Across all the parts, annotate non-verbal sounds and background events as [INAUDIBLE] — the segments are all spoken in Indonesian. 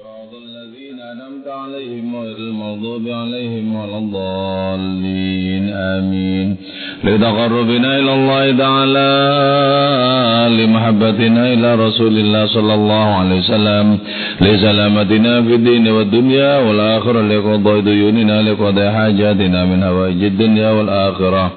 صراط الذين أنعمت عليهم غير المغضوب عليهم ولا الضالين آمين. لتقربنا إلى الله تعالى لمحبتنا إلى رسول الله صلى الله عليه وسلم لسلامتنا في الدين والدنيا والآخرة لقضاء ديوننا لقضاء حاجاتنا من هوائج الدنيا والآخرة.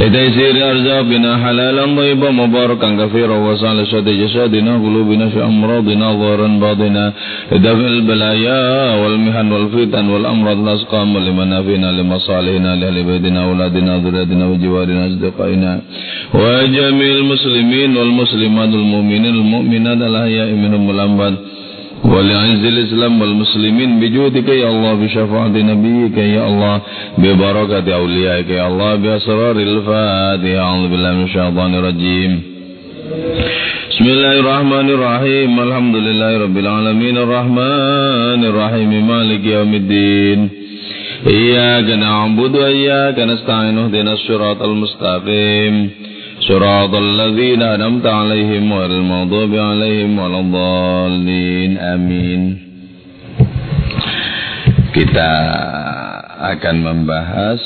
لتيسير أرزاقنا حلالا طيبا مباركا كثيرا وصالحة جسادنا قلوبنا في أمراضنا ظاهرا باطنا لدفع البلايا والمحن والفتن والأمراض الأسقام لمنافعنا لمصالحنا لأهل بيتنا أولادنا ذريتنا وجوارنا أصدقائنا وجميع المسلمين والمسلمات المؤمنين المؤمنات الأحياء منهم والأموات ولعز الإسلام والمسلمين بجودك يا الله بشفاعة نبيك يا الله ببركة أوليائك يا الله بأسرار الفاتحة. أعوذ بالله من الشيطان الرجيم. بسم الله الرحمن الرحيم. الحمد لله رب العالمين. الرحمن الرحيم. مالك يوم الدين. إياك نعبد وإياك نستعين اهدنا الصراط المستقيم. صراط الذين أنعمت عليهم غير المغضوب عليهم ولا الضالين آمين kita akan membahas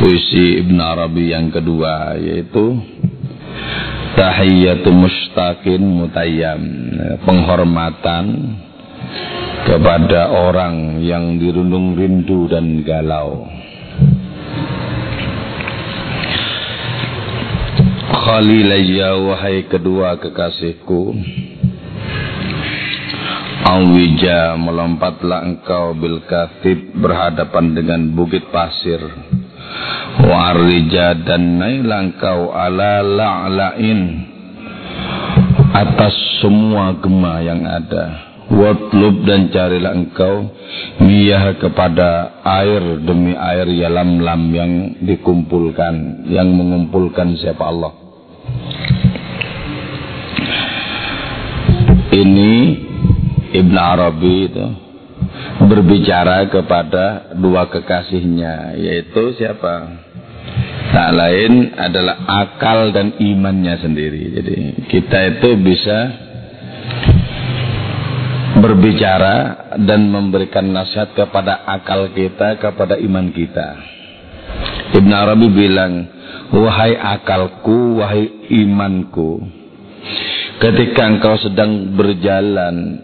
puisi Ibn Arabi yang kedua yaitu Tahiyyatu Mustaqin Mutayyam penghormatan kepada orang yang dirundung rindu dan galau Khalilayya wahai kedua kekasihku. Awija melompatlah engkau bil kathib berhadapan dengan bukit pasir. Warija dan naiklah engkau ala la'la'in Atas semua gema yang ada. Watlub dan carilah engkau Miyah kepada air demi air ya lam-lam yang dikumpulkan Yang mengumpulkan siapa Allah ini Ibn Arabi itu berbicara kepada dua kekasihnya yaitu siapa? Tak lain adalah akal dan imannya sendiri. Jadi kita itu bisa berbicara dan memberikan nasihat kepada akal kita kepada iman kita. Ibn Arabi bilang wahai akalku wahai imanku Ketika engkau sedang berjalan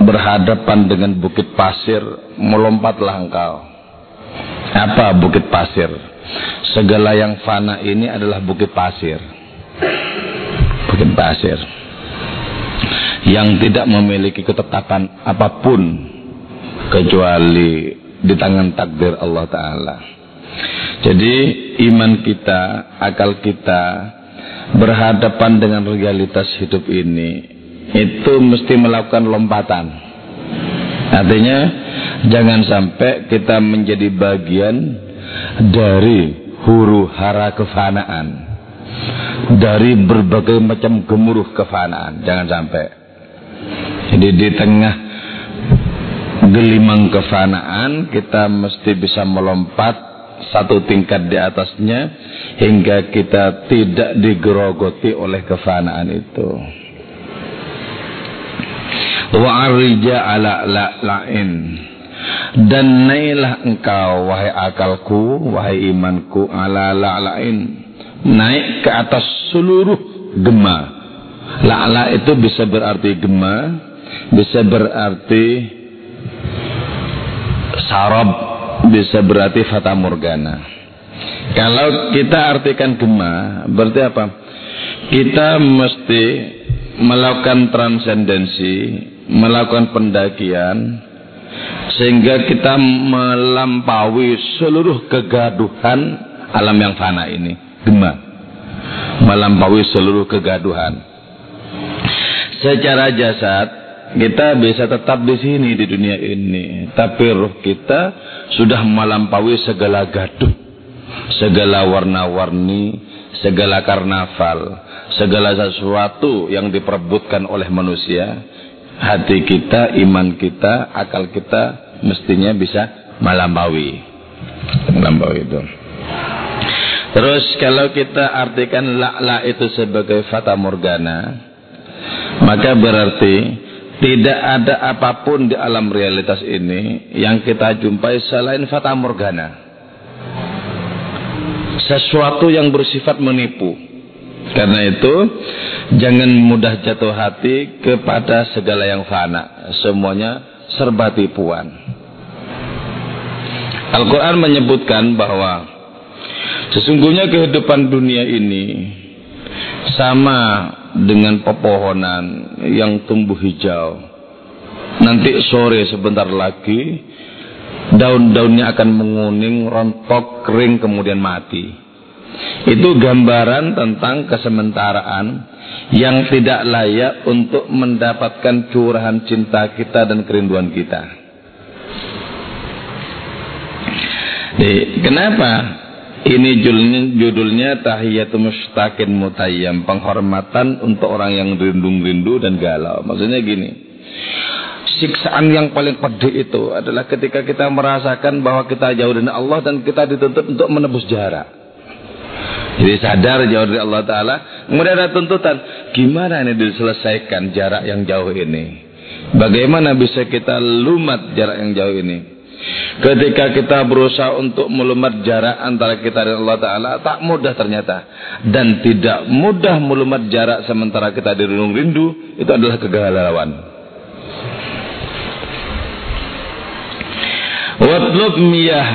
berhadapan dengan bukit pasir, melompatlah engkau. Apa bukit pasir? Segala yang fana ini adalah bukit pasir. Bukit pasir. Yang tidak memiliki ketetapan apa pun kecuali di tangan takdir Allah Ta'ala. Jadi iman kita, akal kita, berhadapan dengan realitas hidup ini itu mesti melakukan lompatan. Artinya jangan sampai kita menjadi bagian dari huru hara kefanaan. Dari berbagai macam gemuruh kefanaan. Jangan sampai. Jadi di tengah gelimang kefanaan kita mesti bisa melompat satu tingkat di atasnya hingga kita tidak digerogoti oleh kefanaan itu. Wa arija ala la lain dan naiklah engkau wahai akalku wahai imanku ala la lain naik ke atas seluruh gema. La'la itu bisa berarti gema, bisa berarti sarab, bisa berarti fata morgana. Kalau kita artikan gema, berarti apa? Kita mesti melakukan transendensi, melakukan pendakian, sehingga kita melampaui seluruh kegaduhan alam yang fana ini. Gema. Melampaui seluruh kegaduhan. Secara jasad, kita bisa tetap di sini di dunia ini, tapi roh kita sudah melampaui segala gaduh, segala warna-warni, segala karnaval, segala sesuatu yang diperebutkan oleh manusia. Hati kita, iman kita, akal kita mestinya bisa melampaui. Melampaui itu. Terus kalau kita artikan la-la itu sebagai fata morgana, maka berarti tidak ada apa pun di alam realitas ini yang kita jumpai selain fata morgana. Sesuatu yang bersifat menipu. Karena itu, jangan mudah jatuh hati kepada segala yang fana. Semuanya serba tipuan. Al-Quran menyebutkan bahwa sesungguhnya kehidupan dunia ini sama dengan pepohonan yang tumbuh hijau. Nanti sore sebentar lagi daun-daunnya akan menguning, rontok, kering kemudian mati. Itu gambaran tentang kesementaraan yang tidak layak untuk mendapatkan curahan cinta kita dan kerinduan kita. Jadi, kenapa ini judulnya, judulnya Tahiyatul Mustaqin Mutayyam, penghormatan untuk orang yang rindu-rindu dan galau. Maksudnya gini. Siksaan yang paling pedih itu adalah ketika kita merasakan bahwa kita jauh dari Allah dan kita dituntut untuk menebus jarak. Jadi sadar jauh dari Allah Ta'ala. Kemudian ada tuntutan. Gimana ini diselesaikan jarak yang jauh ini? Bagaimana bisa kita lumat jarak yang jauh ini? Ketika kita berusaha untuk melumat jarak antara kita dan Allah Ta'ala, tak mudah ternyata. Dan tidak mudah melumat jarak sementara kita di rindu, itu adalah kegalauan. Watlub miyah.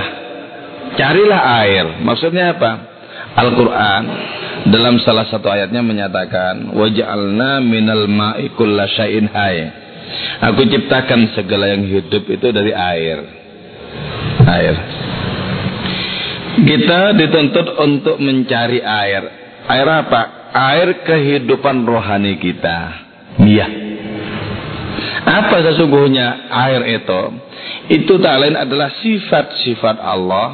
Carilah air. Maksudnya apa? Al-Quran dalam salah satu ayatnya menyatakan waj'alna minal ma'i kulla syai'in hayy. Aku ciptakan segala yang hidup itu dari air air. Kita dituntut untuk mencari air. Air apa? Air kehidupan rohani kita. Iya. Apa sesungguhnya air itu? Itu tak lain adalah sifat-sifat Allah,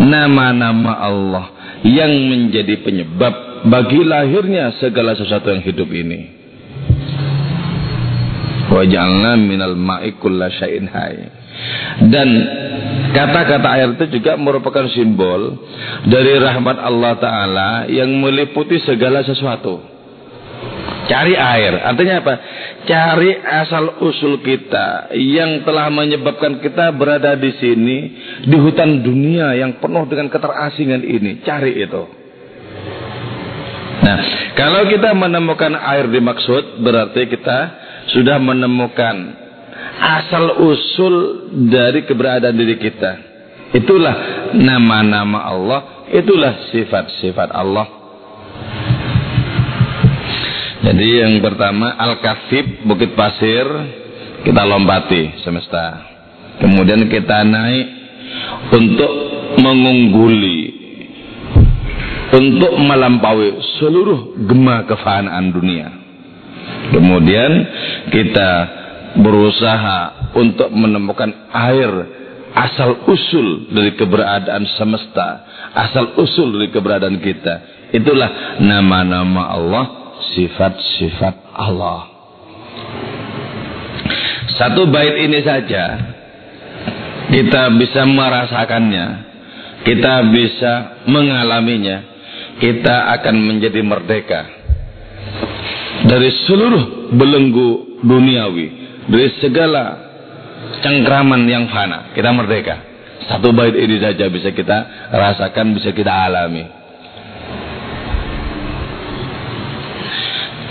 nama-nama Allah yang menjadi penyebab bagi lahirnya segala sesuatu yang hidup ini. Wajalna minal ma'i kulla syai'in hayy. Dan Kata-kata air itu juga merupakan simbol dari rahmat Allah Ta'ala yang meliputi segala sesuatu. Cari air. Artinya apa? Cari asal usul kita yang telah menyebabkan kita berada di sini di hutan dunia yang penuh dengan keterasingan ini. Cari itu. Nah, kalau kita menemukan air dimaksud berarti kita sudah menemukan asal usul dari keberadaan diri kita. Itulah nama-nama Allah, itulah sifat-sifat Allah. Jadi yang pertama Al-Kafib Bukit Pasir kita lompati semesta. Kemudian kita naik untuk mengungguli untuk melampaui seluruh gema kefanaan dunia. Kemudian kita berusaha untuk menemukan air asal usul dari keberadaan semesta, asal usul dari keberadaan kita. Itulah nama-nama Allah, sifat-sifat Allah. Satu bait ini saja kita bisa merasakannya, kita bisa mengalaminya, kita akan menjadi merdeka dari seluruh belenggu duniawi dari segala cengkraman yang fana. Kita merdeka. Satu bait ini saja bisa kita rasakan, bisa kita alami.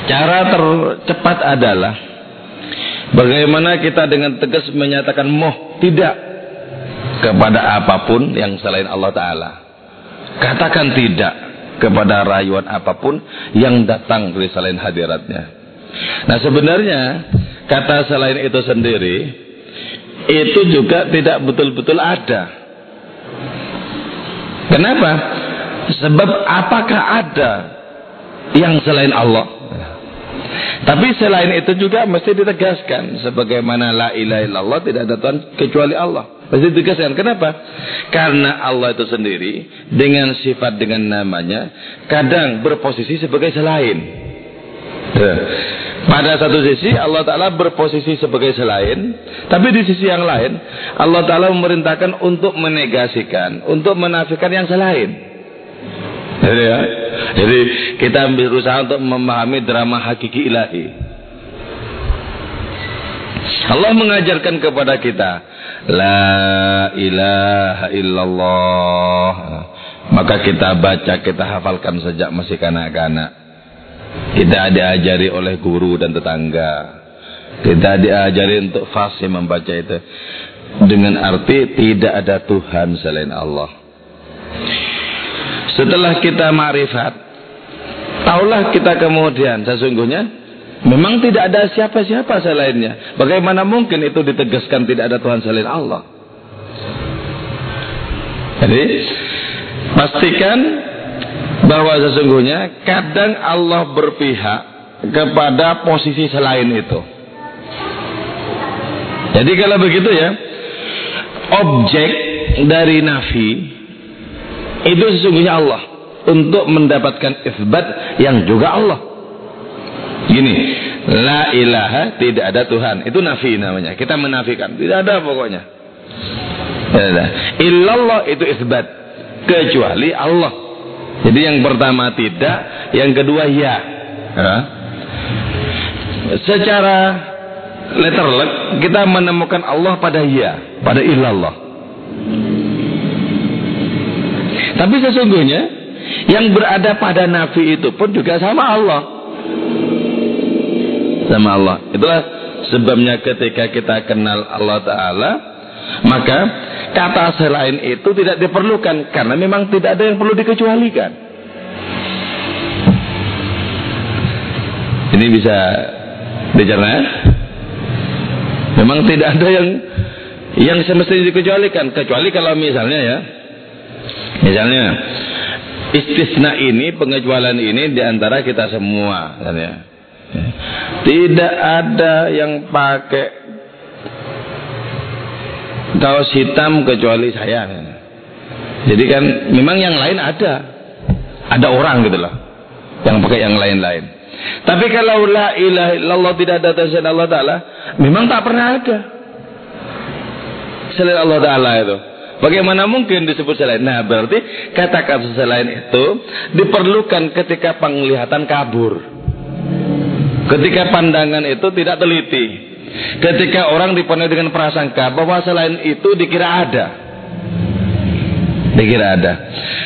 Cara tercepat adalah bagaimana kita dengan tegas menyatakan moh tidak kepada apa pun yang selain Allah Ta'ala. Katakan tidak kepada rayuan apa pun yang datang dari selain hadiratnya. Nah sebenarnya kata selain itu sendiri itu juga tidak betul-betul ada. Kenapa? Sebab apakah ada yang selain Allah? Tapi selain itu juga mesti ditegaskan sebagaimana la ilaha illallah tidak ada Tuhan kecuali Allah. Mesti ditegaskan. Kenapa? Karena Allah itu sendiri dengan sifat dengan namanya kadang berposisi sebagai selain. Pada satu sisi Allah Ta'ala berposisi sebagai selain Tapi di sisi yang lain Allah Ta'ala memerintahkan untuk menegasikan Untuk menafikan yang selain. Jadi ya? Jadi kita berusaha untuk memahami drama hakiki ilahi. Allah mengajarkan kepada kita La ilaha illallah. Maka kita baca, kita hafalkan sejak masih kanak-kanak Kita diajari oleh guru dan tetangga Kita diajari untuk fasih membaca itu Dengan arti tidak ada Tuhan selain Allah Setelah kita makrifat Taulah kita kemudian sesungguhnya Memang tidak ada siapa-siapa selainnya. Bagaimana mungkin itu ditegaskan tidak ada Tuhan selain Allah? Jadi pastikan bahwa sesungguhnya kadang Allah berpihak kepada posisi selain itu. Jadi kalau begitu ya, objek dari nafi itu sesungguhnya Allah untuk mendapatkan isbat yang juga Allah. Gini, la ilaha tidak ada Tuhan. Itu nafi namanya. Kita menafikan. Tidak ada pokoknya. Tidak. Illallah itu isbat. Kecuali Allah. Jadi yang pertama tidak, yang kedua ya. ya. Secara letterlek kita menemukan Allah pada ya, pada illallah. Tapi sesungguhnya yang berada pada nafi itu pun juga sama Allah sama Allah. Itulah sebabnya ketika kita kenal Allah Ta'ala, maka kata selain itu tidak diperlukan karena memang tidak ada yang perlu dikecualikan. Ini bisa dicerna? Memang tidak ada yang yang semestinya dikecualikan kecuali kalau misalnya ya misalnya istisna ini pengecualian ini di antara kita semua kan ya tidak ada yang pakai kaos hitam kecuali saya. Jadi kan memang yang lain ada. Ada orang gitu loh. Yang pakai yang lain-lain. Tapi kalau la ilaha illallah tidak ada selain Allah Ta'ala. Memang tak pernah ada. Selain Allah Ta'ala itu. Bagaimana mungkin disebut selain? Nah berarti kata-kata selain itu diperlukan ketika penglihatan kabur. Ketika pandangan itu tidak teliti. Ketika orang dipenuhi dengan prasangka bahwa selain itu dikira ada. Dikira ada.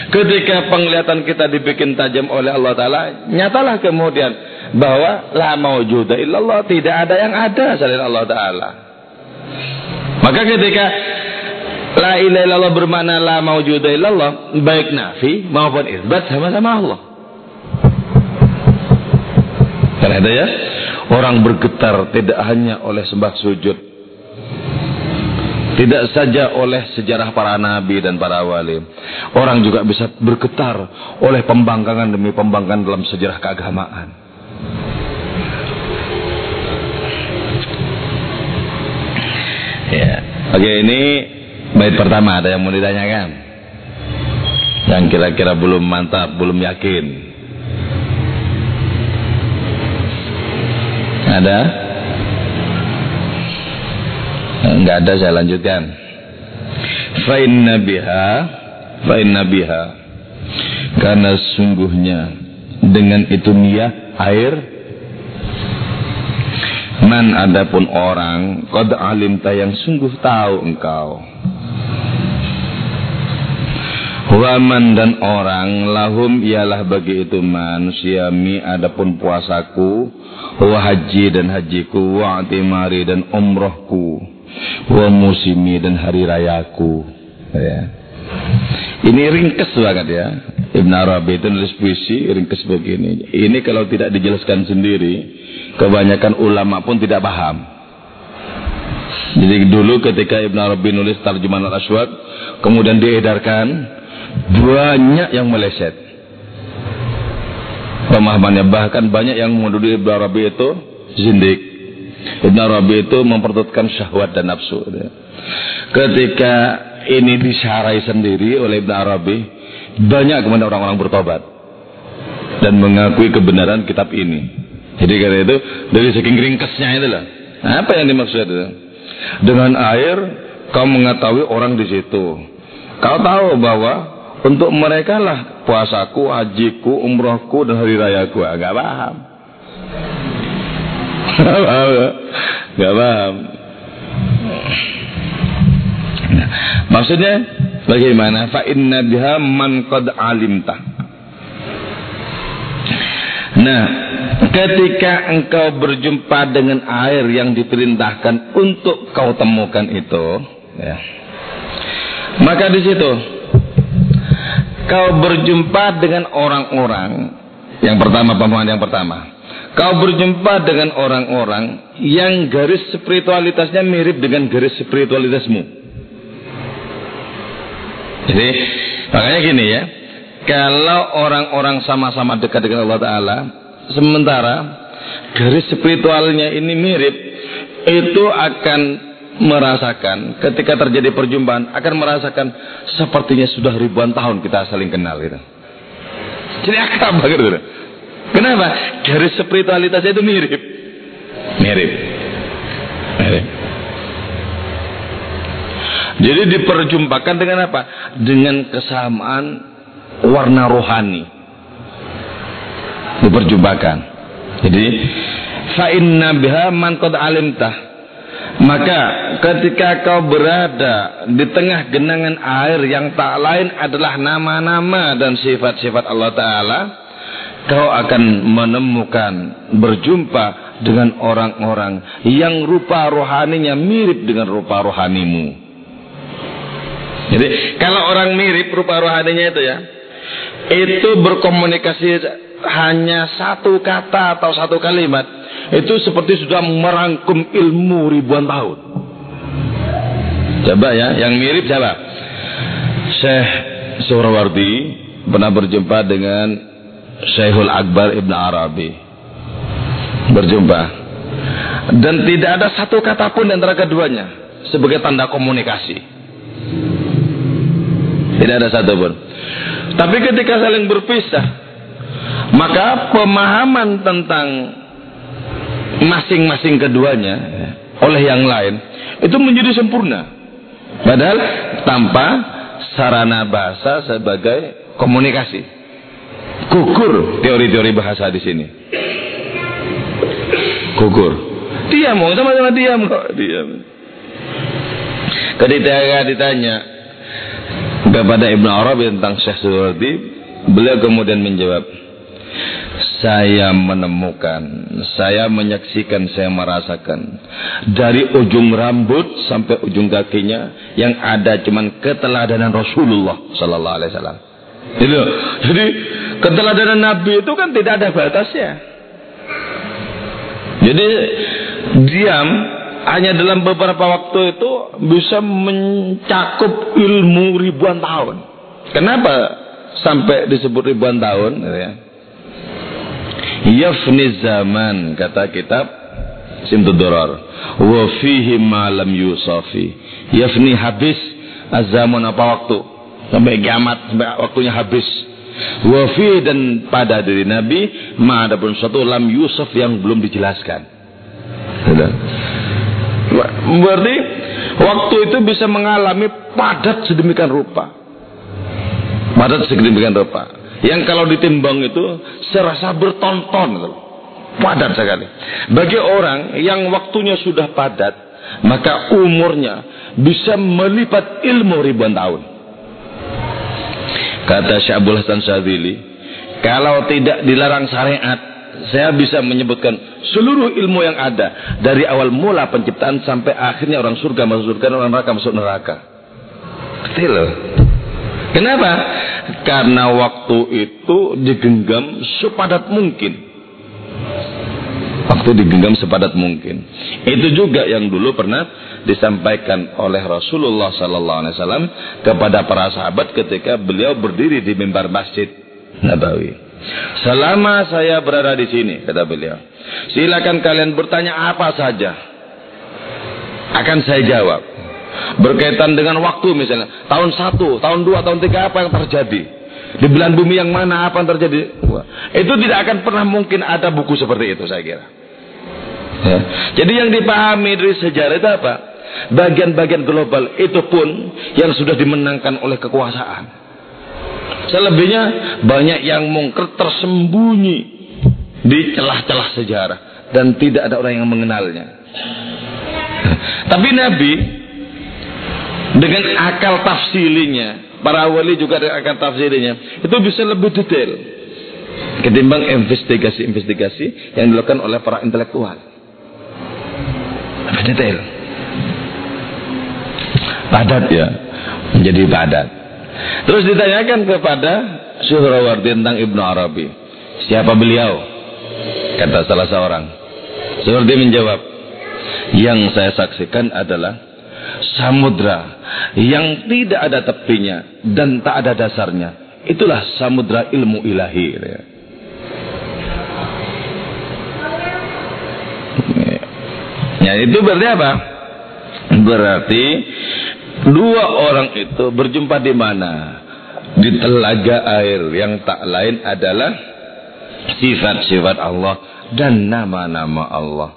Ketika penglihatan kita dibikin tajam oleh Allah Ta'ala, nyatalah kemudian bahwa la maujuda illallah tidak ada yang ada selain Allah Ta'ala. Maka ketika la ilaha illallah bermakna la maujuda illallah, baik nafi maupun isbat sama-sama Allah. Karena itu ya, orang bergetar tidak hanya oleh sembah sujud. Tidak saja oleh sejarah para nabi dan para wali. Orang juga bisa bergetar oleh pembangkangan demi pembangkangan dalam sejarah keagamaan. Ya. Oke, ini bait pertama ada yang mau ditanyakan? Yang kira-kira belum mantap, belum yakin. Ada? Enggak ada saya lanjutkan. Fa'in nabiha Fa'in nabiha Karena sungguhnya dengan itu niat air Man adapun orang Qad alimta yang sungguh tahu engkau Waman dan orang lahum ialah bagi itu manusia mi adapun puasaku wa haji dan hajiku wa atimari dan umrohku wa musimi dan hari rayaku. Ya. ini ringkes banget ya. Ibn Arabi itu nulis puisi ringkes begini. Ini kalau tidak dijelaskan sendiri kebanyakan ulama pun tidak paham. Jadi dulu ketika Ibn Arabi nulis Tarjuman al-Aswad kemudian diedarkan banyak yang meleset pemahamannya. Bahkan banyak yang menuduh Ibn Arabi itu zindik. Ibn Arabi itu mempertutkan syahwat dan nafsu. Ketika ini disarai sendiri oleh Ibn Arabi banyak kemudian orang-orang bertobat dan mengakui kebenaran kitab ini. Jadi karena itu dari saking ringkesnya itu lah. Apa yang dimaksud itu? Dengan air kau mengetahui orang di situ. Kau tahu bahwa untuk mereka lah puasaku, hajiku, umrohku, dan hari raya ku. Enggak ah, paham. [LAUGHS] Enggak paham. Ya? Paham. Nah, maksudnya bagaimana? Fa inna biha man qad alimta. Nah, ketika engkau berjumpa dengan air yang diperintahkan untuk kau temukan itu, ya, maka di situ kau berjumpa dengan orang-orang yang pertama pemahaman yang pertama. Kau berjumpa dengan orang-orang yang garis spiritualitasnya mirip dengan garis spiritualitasmu. Jadi makanya gini ya, kalau orang-orang sama-sama dekat dengan Allah Taala, sementara garis spiritualnya ini mirip, itu akan merasakan ketika terjadi perjumpaan akan merasakan sepertinya sudah ribuan tahun kita saling kenal gitu. Jadi akrab banget gitu. Kenapa? Garis spiritualitasnya itu mirip. Mirip. Mirip. Jadi diperjumpakan dengan apa? Dengan kesamaan warna rohani. Diperjumpakan. Jadi fa inna biha man qad alimtah maka ketika kau berada di tengah genangan air yang tak lain adalah nama-nama dan sifat-sifat Allah Ta'ala, kau akan menemukan berjumpa dengan orang-orang yang rupa rohaninya mirip dengan rupa rohanimu. Jadi kalau orang mirip rupa rohaninya itu ya, itu berkomunikasi hanya satu kata atau satu kalimat itu seperti sudah merangkum ilmu ribuan tahun. Coba ya, yang mirip siapa? Syekh Suhrawardi pernah berjumpa dengan Syekhul Akbar Ibn Arabi. Berjumpa. Dan tidak ada satu kata pun antara keduanya sebagai tanda komunikasi. Tidak ada satu pun. Tapi ketika saling berpisah, maka pemahaman tentang masing-masing keduanya ya, oleh yang lain itu menjadi sempurna. Padahal tanpa sarana bahasa sebagai komunikasi. Gugur teori-teori bahasa di sini. Gugur. Diam, sama-sama diam kok, diam. Ketika ditanya kepada Ibnu Arabi tentang Syekh beliau kemudian menjawab, saya menemukan, saya menyaksikan, saya merasakan dari ujung rambut sampai ujung kakinya yang ada cuman keteladanan Rasulullah Sallallahu Alaihi Wasallam. Jadi keteladanan Nabi itu kan tidak ada batasnya. Jadi diam hanya dalam beberapa waktu itu bisa mencakup ilmu ribuan tahun. Kenapa sampai disebut ribuan tahun? Ya? Yafni zaman kata kitab Simtudurar wa fihi ma lam yusafi. Yafni habis azaman apa waktu sampai kiamat sampai waktunya habis. Wa dan pada diri Nabi ma ada pun satu lam yusuf yang belum dijelaskan. Berarti waktu itu bisa mengalami padat sedemikian rupa. Padat sedemikian rupa. Yang kalau ditimbang itu serasa bertonton. Padat sekali. Bagi orang yang waktunya sudah padat, maka umurnya bisa melipat ilmu ribuan tahun. Kata Syabul Hasan Syadzili, kalau tidak dilarang syariat, saya bisa menyebutkan seluruh ilmu yang ada dari awal mula penciptaan sampai akhirnya orang surga masuk surga, orang neraka masuk neraka. Kecil loh. Kenapa? Karena waktu itu digenggam sepadat mungkin. Waktu digenggam sepadat mungkin. Itu juga yang dulu pernah disampaikan oleh Rasulullah Sallallahu Alaihi Wasallam kepada para sahabat ketika beliau berdiri di mimbar masjid Nabawi. Selama saya berada di sini, kata beliau, silakan kalian bertanya apa saja, akan saya jawab berkaitan dengan waktu misalnya. Tahun satu, tahun dua, tahun tiga apa yang terjadi? Di belahan bumi yang mana apa yang terjadi? Itu tidak akan pernah mungkin ada buku seperti itu saya kira. Ya. jadi yang dipahami dari sejarah itu apa? Bagian-bagian global itu pun yang sudah dimenangkan oleh kekuasaan. Selebihnya banyak yang mungker tersembunyi di celah-celah sejarah. Dan tidak ada orang yang mengenalnya. Tapi Nabi dengan akal tafsilinya, para wali juga dengan akal tafsilinya, itu bisa lebih detail ketimbang investigasi-investigasi yang dilakukan oleh para intelektual. Lebih detail. Padat ya, menjadi padat. Terus ditanyakan kepada Syuhrawardi tentang Ibnu Arabi. Siapa beliau? Kata salah seorang. Syuhrawardi menjawab, yang saya saksikan adalah samudra yang tidak ada tepinya dan tak ada dasarnya. Itulah samudra ilmu ilahi. Ya, itu berarti apa? Berarti dua orang itu berjumpa di mana? Di telaga air yang tak lain adalah sifat-sifat Allah dan nama-nama Allah.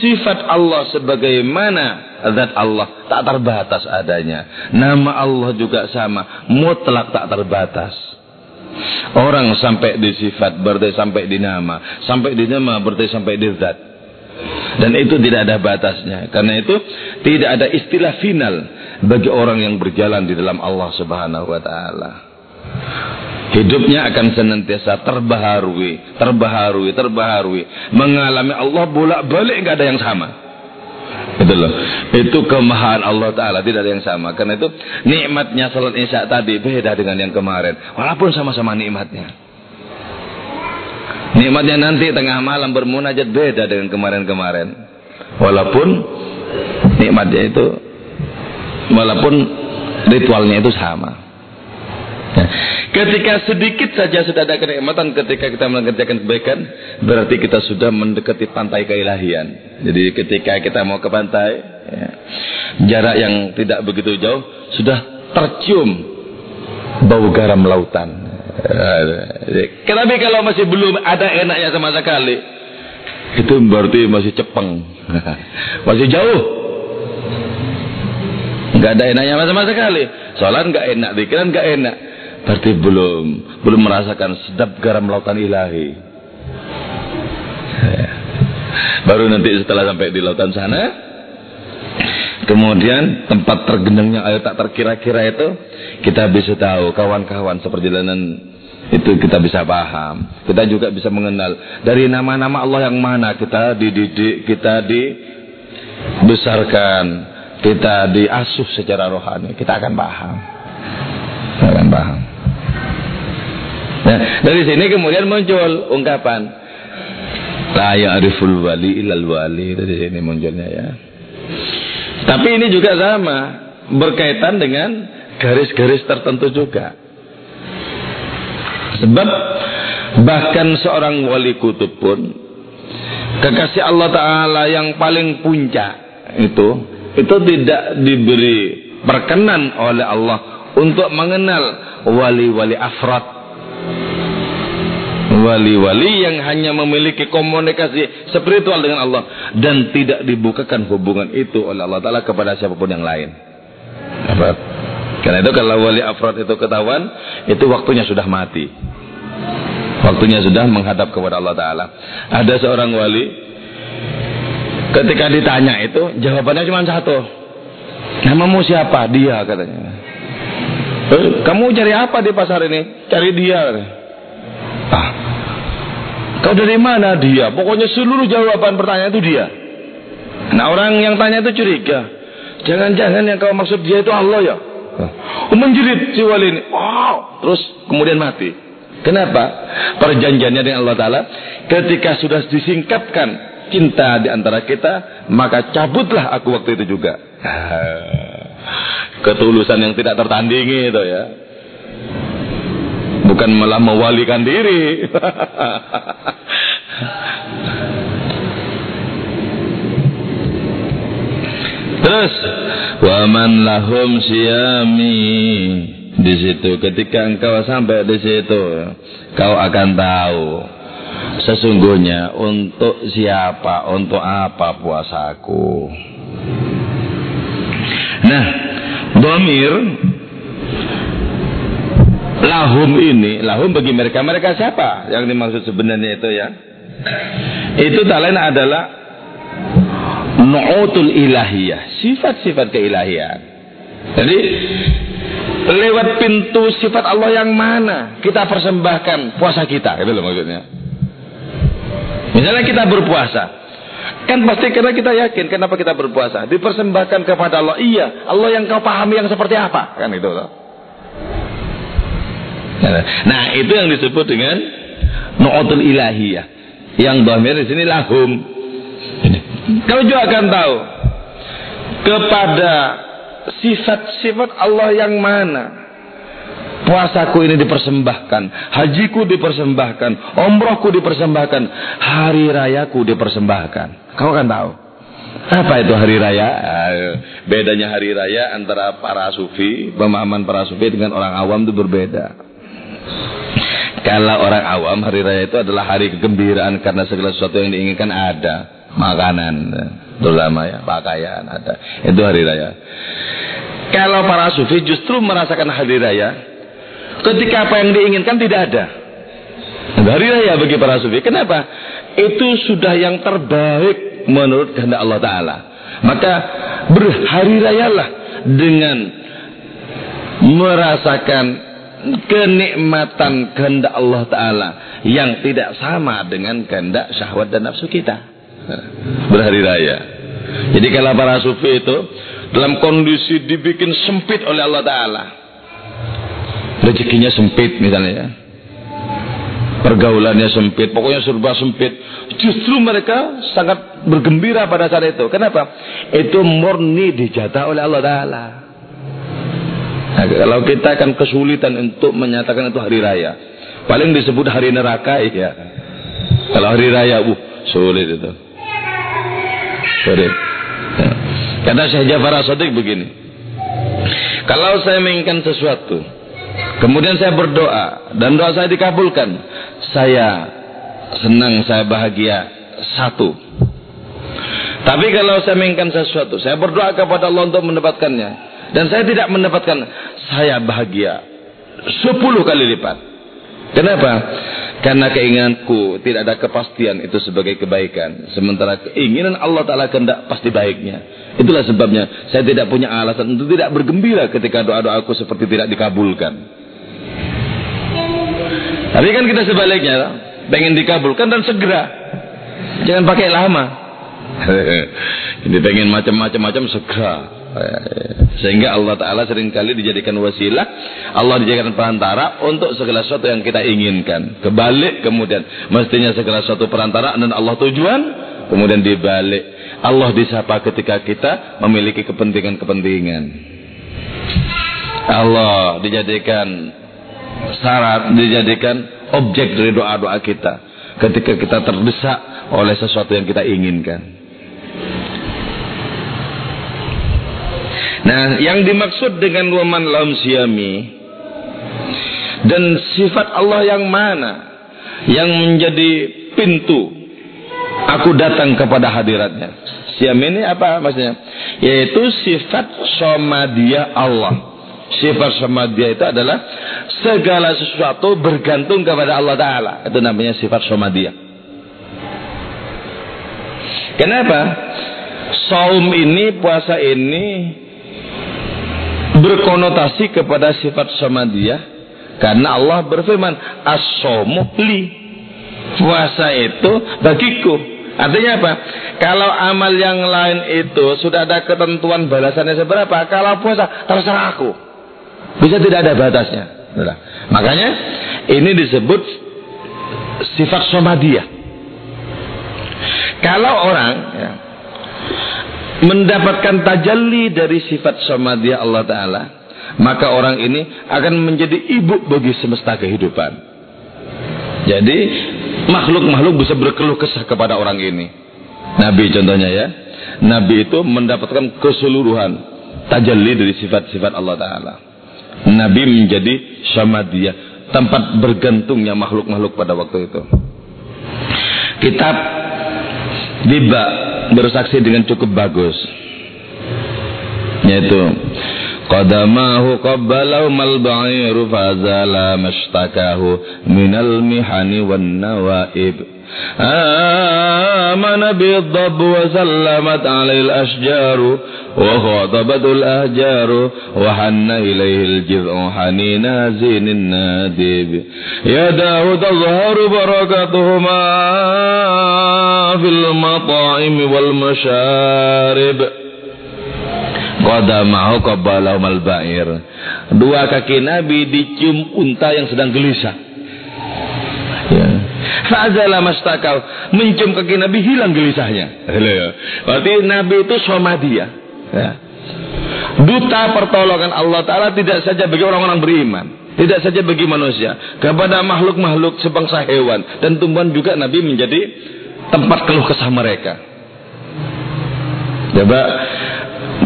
Sifat Allah sebagaimana zat Allah tak terbatas adanya. Nama Allah juga sama, mutlak tak terbatas. Orang sampai di sifat berarti sampai di nama, sampai di nama berarti sampai di zat. Dan itu tidak ada batasnya. Karena itu tidak ada istilah final bagi orang yang berjalan di dalam Allah Subhanahu wa taala. Hidupnya akan senantiasa terbaharui, terbaharui, terbaharui. Mengalami Allah bolak-balik nggak ada yang sama. Itu loh. Itu kemahaan Allah Ta'ala. Tidak ada yang sama. Karena itu nikmatnya salat isya tadi beda dengan yang kemarin. Walaupun sama-sama nikmatnya. Nikmatnya nanti tengah malam bermunajat beda dengan kemarin-kemarin. Walaupun nikmatnya itu walaupun ritualnya itu sama. Nah, Ketika sedikit saja sudah ada kenikmatan ketika kita mengerjakan kebaikan, berarti kita sudah mendekati pantai keilahian. Jadi ketika kita mau ke pantai, ya, jarak yang tidak begitu jauh, sudah tercium bau garam lautan. Tapi kalau masih belum ada enaknya sama sekali, itu berarti masih cepeng, [LAUGHS] masih jauh. Gak ada enaknya sama sekali. Sholat gak enak, pikiran gak enak. Berarti belum belum merasakan sedap garam lautan ilahi. Baru nanti setelah sampai di lautan sana, kemudian tempat tergenangnya air tak terkira-kira itu, kita bisa tahu kawan-kawan seperjalanan itu kita bisa paham. Kita juga bisa mengenal dari nama-nama Allah yang mana kita dididik, kita dibesarkan, kita diasuh secara rohani, kita akan paham. Kita akan paham. Nah, dari sini kemudian muncul ungkapan la ya'riful wali ilal wali dari sini munculnya ya. Tapi ini juga sama berkaitan dengan garis-garis tertentu juga. Sebab bahkan seorang wali kutub pun kekasih Allah Ta'ala yang paling puncak itu itu tidak diberi perkenan oleh Allah untuk mengenal wali-wali afrad wali-wali yang hanya memiliki komunikasi spiritual dengan Allah dan tidak dibukakan hubungan itu oleh Allah Taala kepada siapa pun yang lain. Karena itu kalau wali afrod itu ketahuan, itu waktunya sudah mati. Waktunya sudah menghadap kepada Allah Taala. Ada seorang wali ketika ditanya itu jawabannya cuma satu. Namamu siapa? Dia katanya. Eh, kamu cari apa di pasar ini? Cari dia. Ah, Kau dari mana dia? Pokoknya seluruh jawaban pertanyaan itu dia. Nah orang yang tanya itu curiga. Jangan-jangan yang kau maksud dia itu Allah ya? Oh, menjerit si wali ini. Wow. Terus kemudian mati. Kenapa? Perjanjiannya dengan Allah Ta'ala. Ketika sudah disingkapkan cinta di antara kita. Maka cabutlah aku waktu itu juga. [LAUGHS] Ketulusan yang tidak tertandingi itu ya bukan malah mewalikan diri. [LAUGHS] Terus waman lahum siami di situ ketika engkau sampai di situ kau akan tahu sesungguhnya untuk siapa untuk apa puasaku. Nah, domir lahum ini, lahum bagi mereka, mereka siapa yang dimaksud sebenarnya itu ya? Itu tak lain adalah nu'utul ilahiyah, sifat-sifat keilahian. Jadi lewat pintu sifat Allah yang mana kita persembahkan puasa kita, itu loh maksudnya. Misalnya kita berpuasa, kan pasti karena kita yakin kenapa kita berpuasa, dipersembahkan kepada Allah. Iya, Allah yang kau pahami yang seperti apa, kan itu loh. Nah, itu yang disebut dengan nu'atul ilahiyah. Yang dhamir di sini lahum. Kau juga akan tahu kepada sifat-sifat Allah yang mana puasaku ini dipersembahkan, hajiku dipersembahkan, umrohku dipersembahkan, hari rayaku dipersembahkan. Kau akan tahu. Apa itu hari raya? Bedanya hari raya antara para sufi, pemahaman para sufi dengan orang awam itu berbeda. Kalau orang awam hari raya itu adalah hari kegembiraan karena segala sesuatu yang diinginkan ada, makanan, terutama ya, pakaian ada. Itu hari raya. Kalau para sufi justru merasakan hari raya ketika apa yang diinginkan tidak ada. Hari raya bagi para sufi. Kenapa? Itu sudah yang terbaik menurut kehendak Allah Ta'ala. Maka berhari rayalah dengan merasakan kenikmatan kehendak Allah Ta'ala yang tidak sama dengan kehendak syahwat dan nafsu kita. Berhari raya. Jadi kalau para sufi itu dalam kondisi dibikin sempit oleh Allah Ta'ala rezekinya sempit misalnya ya pergaulannya sempit pokoknya serba sempit justru mereka sangat bergembira pada saat itu kenapa? itu murni dijatah oleh Allah Ta'ala nah, kalau kita akan kesulitan untuk menyatakan itu hari raya paling disebut hari neraka ya kalau hari raya uh sulit itu sulit ya. Kata Syekh Jafar Asadik begini. Kalau saya menginginkan sesuatu, kemudian saya berdoa dan doa saya dikabulkan, saya senang, saya bahagia satu. Tapi kalau saya menginginkan sesuatu, saya berdoa kepada Allah untuk mendapatkannya dan saya tidak mendapatkan, saya bahagia sepuluh kali lipat. Kenapa? Karena keinginanku tidak ada kepastian itu sebagai kebaikan. Sementara keinginan Allah Ta'ala kehendak pasti baiknya. Itulah sebabnya saya tidak punya alasan untuk tidak bergembira ketika doa-doaku seperti tidak dikabulkan. Tapi kan kita sebaliknya, pengen dikabulkan dan segera. Jangan pakai lama. [LAUGHS] Ini pengen macam-macam-macam segera. Sehingga Allah Ta'ala sering kali dijadikan wasilah. Allah dijadikan perantara untuk segala sesuatu yang kita inginkan. Kebalik kemudian. Mestinya segala sesuatu perantara dan Allah tujuan. Kemudian dibalik. Allah disapa ketika kita memiliki kepentingan-kepentingan. Allah dijadikan syarat, dijadikan objek dari doa-doa kita ketika kita terdesak oleh sesuatu yang kita inginkan. Nah, yang dimaksud dengan waman lam siami dan sifat Allah yang mana yang menjadi pintu aku datang kepada hadiratnya. Siam ini apa maksudnya? Yaitu sifat somadia Allah. Sifat somadia itu adalah segala sesuatu bergantung kepada Allah Ta'ala. Itu namanya sifat somadia. Kenapa? Saum ini, puasa ini berkonotasi kepada sifat somadia. Karena Allah berfirman, as-somu li puasa itu bagiku. Artinya apa? Kalau amal yang lain itu sudah ada ketentuan balasannya seberapa, kalau puasa terserah aku. Bisa tidak ada batasnya. Nah, makanya ini disebut sifat somadia. Kalau orang ya, mendapatkan tajalli dari sifat somadia Allah Ta'ala, maka orang ini akan menjadi ibu bagi semesta kehidupan. Jadi makhluk-makhluk bisa berkeluh kesah kepada orang ini. Nabi contohnya ya. Nabi itu mendapatkan keseluruhan tajalli dari sifat-sifat Allah Ta'ala. Nabi menjadi samadiyah. Tempat bergantungnya makhluk-makhluk pada waktu itu. Kitab Diba bersaksi dengan cukup bagus. Yaitu قدماه قبلهما البعير فزال ما اشتكاه من المحن والنوائب. آمن بالضب وسلمت عليه الأشجار وخاطبت الأهجار وحن إليه الجذع حنين زين الناديب. يداه تظهر بركتهما في المطاعم والمشارب. Qadamahu qabbalahum al-ba'ir. Dua kaki Nabi dicium unta yang sedang gelisah. Ya. Fa'azala mastakal. Mencium kaki Nabi hilang gelisahnya. Ya. Berarti Nabi itu somadia. Ya. Duta pertolongan Allah Ta'ala tidak saja bagi orang-orang beriman. Tidak saja bagi manusia. Kepada makhluk-makhluk sebangsa hewan. Dan tumbuhan juga Nabi menjadi tempat keluh kesah mereka. Coba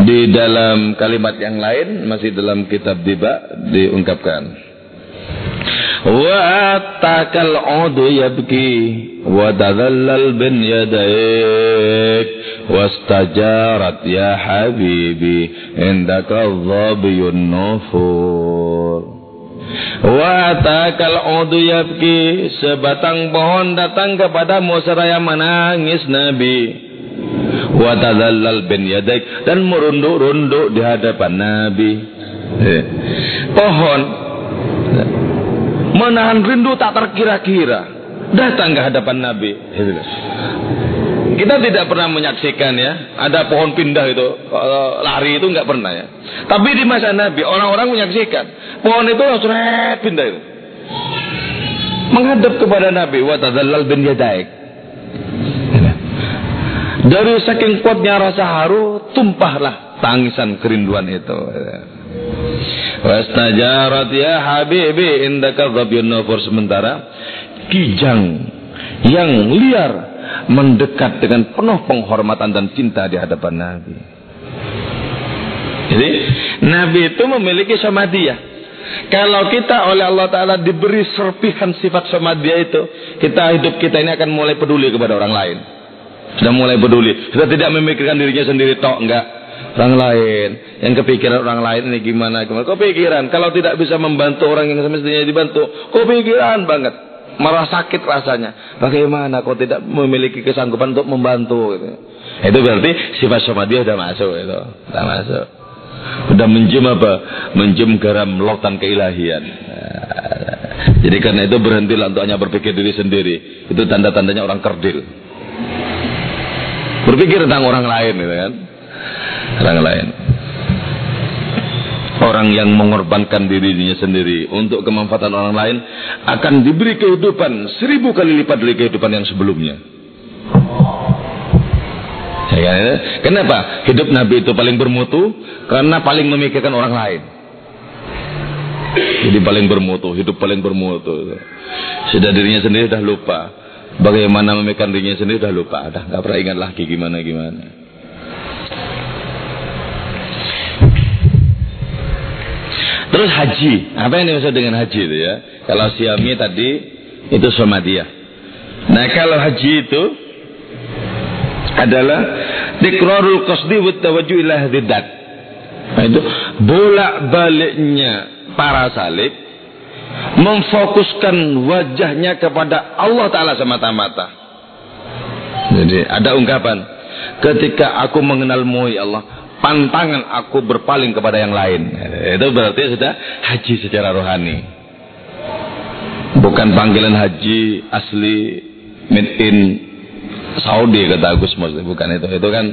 di dalam kalimat yang lain masih dalam kitab Diba diungkapkan. Wa takal udu yabki wa tadallal bin yadaik wastajarat ya habibi indaka dhabiyun nufur. Wa takal udu yabki sebatang pohon datang kepadamu seraya menangis Nabi wa tadallal bin yadik dan merunduk-runduk di hadapan Nabi. Eh. Pohon menahan rindu tak terkira-kira datang ke hadapan Nabi. Kita tidak pernah menyaksikan ya, ada pohon pindah itu, lari itu nggak pernah ya. Tapi di masa Nabi orang-orang menyaksikan pohon itu langsung pindah itu. Menghadap kepada Nabi wa tadallal bin yadaik. Dari saking kuatnya rasa haru, tumpahlah tangisan kerinduan itu. Wastajarat ya habibi indaka ghabyun nufur sementara kijang yang liar mendekat dengan penuh penghormatan dan cinta di hadapan Nabi. Jadi Nabi itu memiliki samadiyah. Kalau kita oleh Allah Ta'ala diberi serpihan sifat samadiyah itu, kita hidup kita ini akan mulai peduli kepada orang lain. Sudah mulai peduli. Sudah tidak memikirkan dirinya sendiri tok enggak. Orang lain. Yang kepikiran orang lain ini gimana. gimana. Kepikiran. Kalau tidak bisa membantu orang yang semestinya dibantu. Kepikiran banget. Marah sakit rasanya. Bagaimana kau tidak memiliki kesanggupan untuk membantu. Gitu. Itu berarti sifat sama dia sudah masuk. Itu. Sudah masuk. Sudah mencium apa? Mencium garam lautan keilahian. Jadi karena itu berhentilah untuk hanya berpikir diri sendiri. Itu tanda-tandanya orang kerdil. Berpikir tentang orang lain gitu kan. Orang lain. Orang yang mengorbankan dirinya sendiri untuk kemanfaatan orang lain akan diberi kehidupan seribu kali lipat dari kehidupan yang sebelumnya. Ya, kan? Kenapa? Hidup Nabi itu paling bermutu karena paling memikirkan orang lain. Jadi paling bermutu, hidup paling bermutu. Sudah dirinya sendiri sudah lupa. Bagaimana memikirkan dirinya sendiri sudah lupa, dah nggak pernah ingat lagi gimana gimana. Terus haji, apa yang dimaksud dengan haji itu ya? Kalau siami tadi itu somadia. Nah kalau haji itu adalah dikrarul qasdi wa tawajjuh ila Nah itu bolak-baliknya para salib memfokuskan wajahnya kepada Allah Ta'ala semata-mata. Jadi ada ungkapan, ketika aku mengenalmu ya Allah, pantangan aku berpaling kepada yang lain. Itu berarti sudah haji secara rohani. Bukan panggilan haji asli made in Saudi kata Agus Mus bukan itu itu kan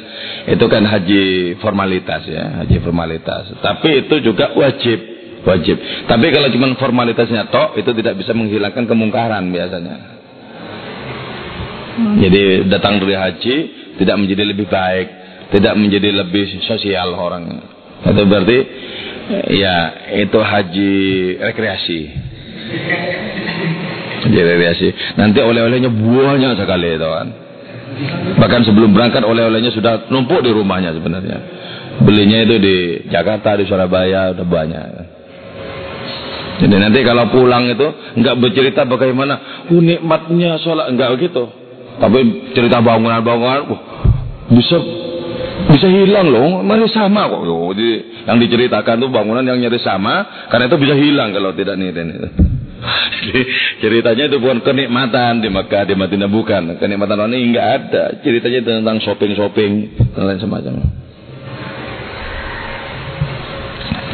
itu kan haji formalitas ya haji formalitas tapi itu juga wajib wajib. Tapi kalau cuma formalitasnya tok itu tidak bisa menghilangkan kemungkaran biasanya. Hmm. Jadi datang dari haji tidak menjadi lebih baik, tidak menjadi lebih sosial orang. Itu berarti ya itu haji rekreasi. Haji rekreasi. Nanti oleh-olehnya banyak sekali itu kan. Bahkan sebelum berangkat oleh-olehnya sudah numpuk di rumahnya sebenarnya. Belinya itu di Jakarta, di Surabaya udah banyak. Jadi nanti kalau pulang itu nggak bercerita bagaimana uh, nikmatnya sholat nggak begitu. Tapi cerita bangunan-bangunan uh, bisa bisa hilang loh, masih sama kok. Jadi yang diceritakan tuh bangunan yang nyaris sama, karena itu bisa hilang kalau tidak nih [LAUGHS] itu. ceritanya itu bukan kenikmatan di Mekah, di Madinah bukan. Kenikmatan ini enggak ada. Ceritanya tentang shopping-shopping dan lain semacamnya.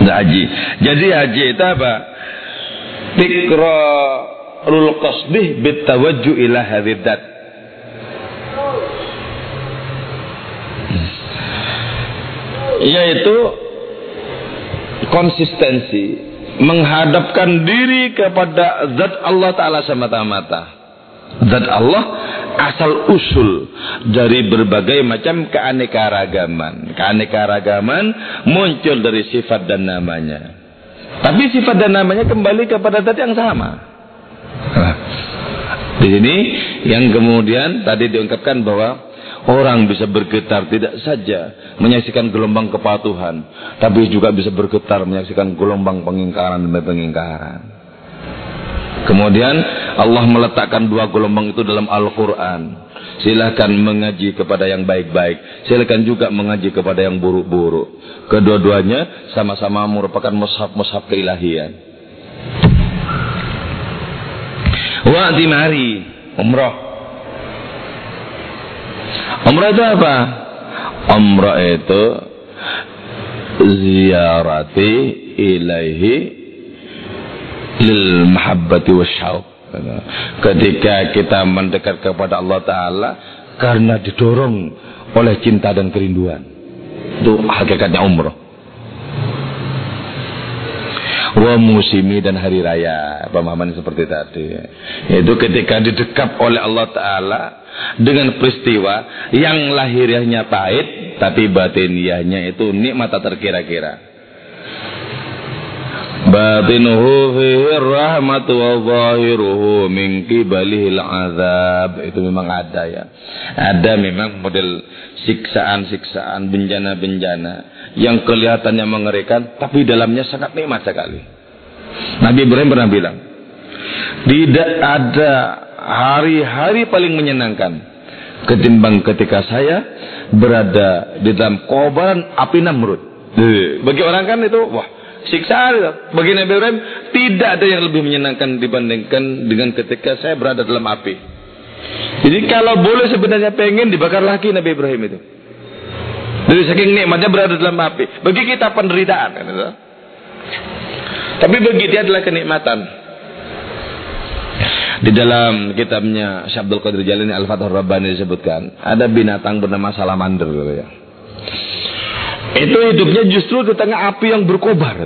haji. Jadi haji itu apa? Tikrarul qasdih bitawajju ila hadidat. Yaitu konsistensi menghadapkan diri kepada zat Allah Ta'ala semata-mata. Zat Allah asal usul dari berbagai macam keanekaragaman. Keanekaragaman muncul dari sifat dan namanya. Tapi sifat dan namanya kembali kepada zat yang sama. Nah, di sini yang kemudian tadi diungkapkan bahwa orang bisa bergetar tidak saja menyaksikan gelombang kepatuhan, tapi juga bisa bergetar menyaksikan gelombang pengingkaran demi pengingkaran. Kemudian Allah meletakkan dua gelombang itu dalam Al-Quran. Silahkan mengaji kepada yang baik-baik. Silahkan juga mengaji kepada yang buruk-buruk. Kedua-duanya sama-sama merupakan mushaf-mushaf keilahian. Wa'di mari. Umrah. Umrah itu apa? Umrah itu ziarati ilaihi lil mahabbati wasyauq Ketika kita mendekat kepada Allah Ta'ala karena didorong oleh cinta dan kerinduan. Itu hakikatnya umroh. Wa musimi dan hari raya. Pemahaman seperti tadi. Itu ketika didekap oleh Allah Ta'ala dengan peristiwa yang lahiriahnya pahit tapi batiniahnya itu nikmat tak terkira-kira batinuhu fihi rahmatu wa zahiruhu min qibalihil azab. Itu memang ada ya. Ada memang model siksaan-siksaan bencana-bencana yang kelihatannya mengerikan tapi dalamnya sangat nikmat sekali. Nabi Ibrahim pernah bilang tidak ada hari-hari paling menyenangkan ketimbang ketika saya berada di dalam kobaran api Namrud. Bagi orang kan itu wah siksaan itu. Bagi Ibrahim tidak ada yang lebih menyenangkan dibandingkan dengan ketika saya berada dalam api. Jadi kalau boleh sebenarnya pengen dibakar lagi Nabi Ibrahim itu. Dari saking nikmatnya berada dalam api. Bagi kita penderitaan kan itu. Tapi bagi dia adalah kenikmatan. Di dalam kitabnya Syabdul Qadir Jalini Al-Fatah Rabbani disebutkan. Ada binatang bernama salamander. Gitu ya. Itu hidupnya justru di tengah api yang berkobar.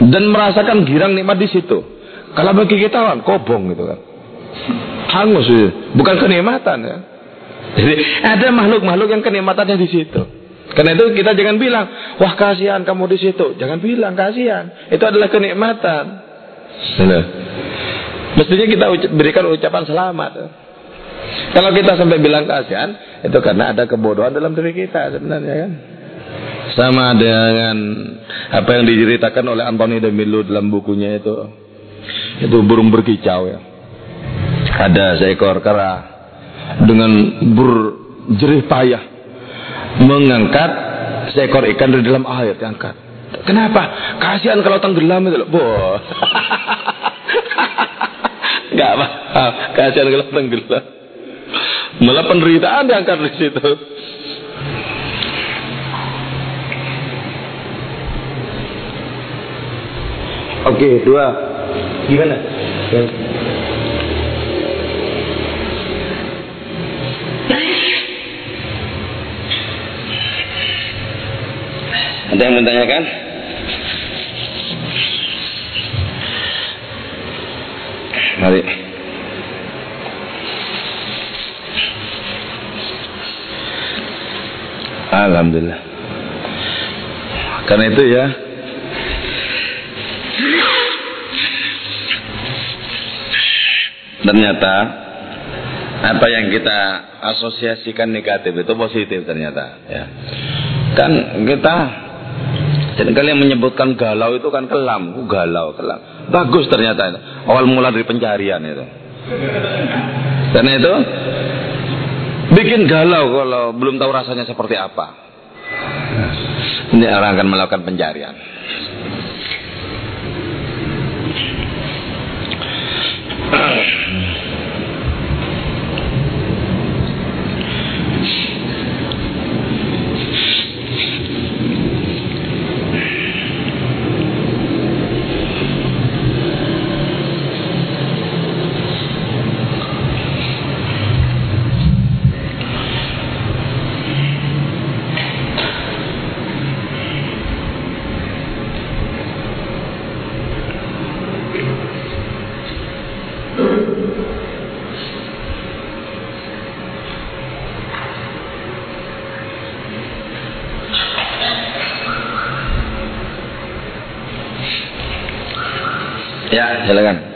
Dan merasakan girang nikmat di situ. Kalau bagi kita kan kobong gitu kan. Hangus itu. Bukan kenikmatan ya. Jadi ada makhluk-makhluk yang kenikmatannya di situ. Karena itu kita jangan bilang, wah kasihan kamu di situ. Jangan bilang kasihan. Itu adalah kenikmatan. Mestinya kita berikan ucapan selamat. Kalau kita sampai bilang kasihan, itu karena ada kebodohan dalam diri kita sebenarnya kan. Sama dengan apa yang diceritakan oleh Anthony de Milo dalam bukunya itu. Itu burung berkicau ya. Ada seekor kera dengan berjerih payah mengangkat seekor ikan dari dalam air diangkat. Kenapa? Kasihan kalau tenggelam itu loh. [LAUGHS] Gak apa. Kasihan kalau tenggelam. Malah penderitaan diangkat di situ. Oke, dua. Gimana? Ya. Ada yang menanyakan? Mari. Alhamdulillah. Karena itu ya ternyata apa yang kita asosiasikan negatif itu positif ternyata ya. Kan kita jadi kalian menyebutkan galau itu kan kelam, galau, kelam. Bagus ternyata awal mula dari pencarian itu. Karena itu Bikin galau kalau belum tahu rasanya seperti apa. Ini orang akan melakukan pencarian. Ya, silakan.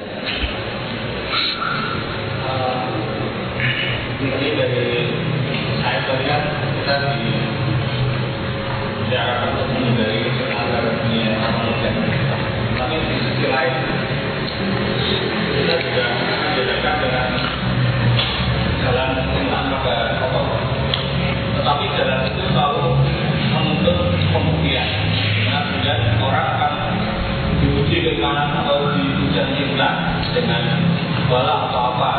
Cinta dengan bala atau apa.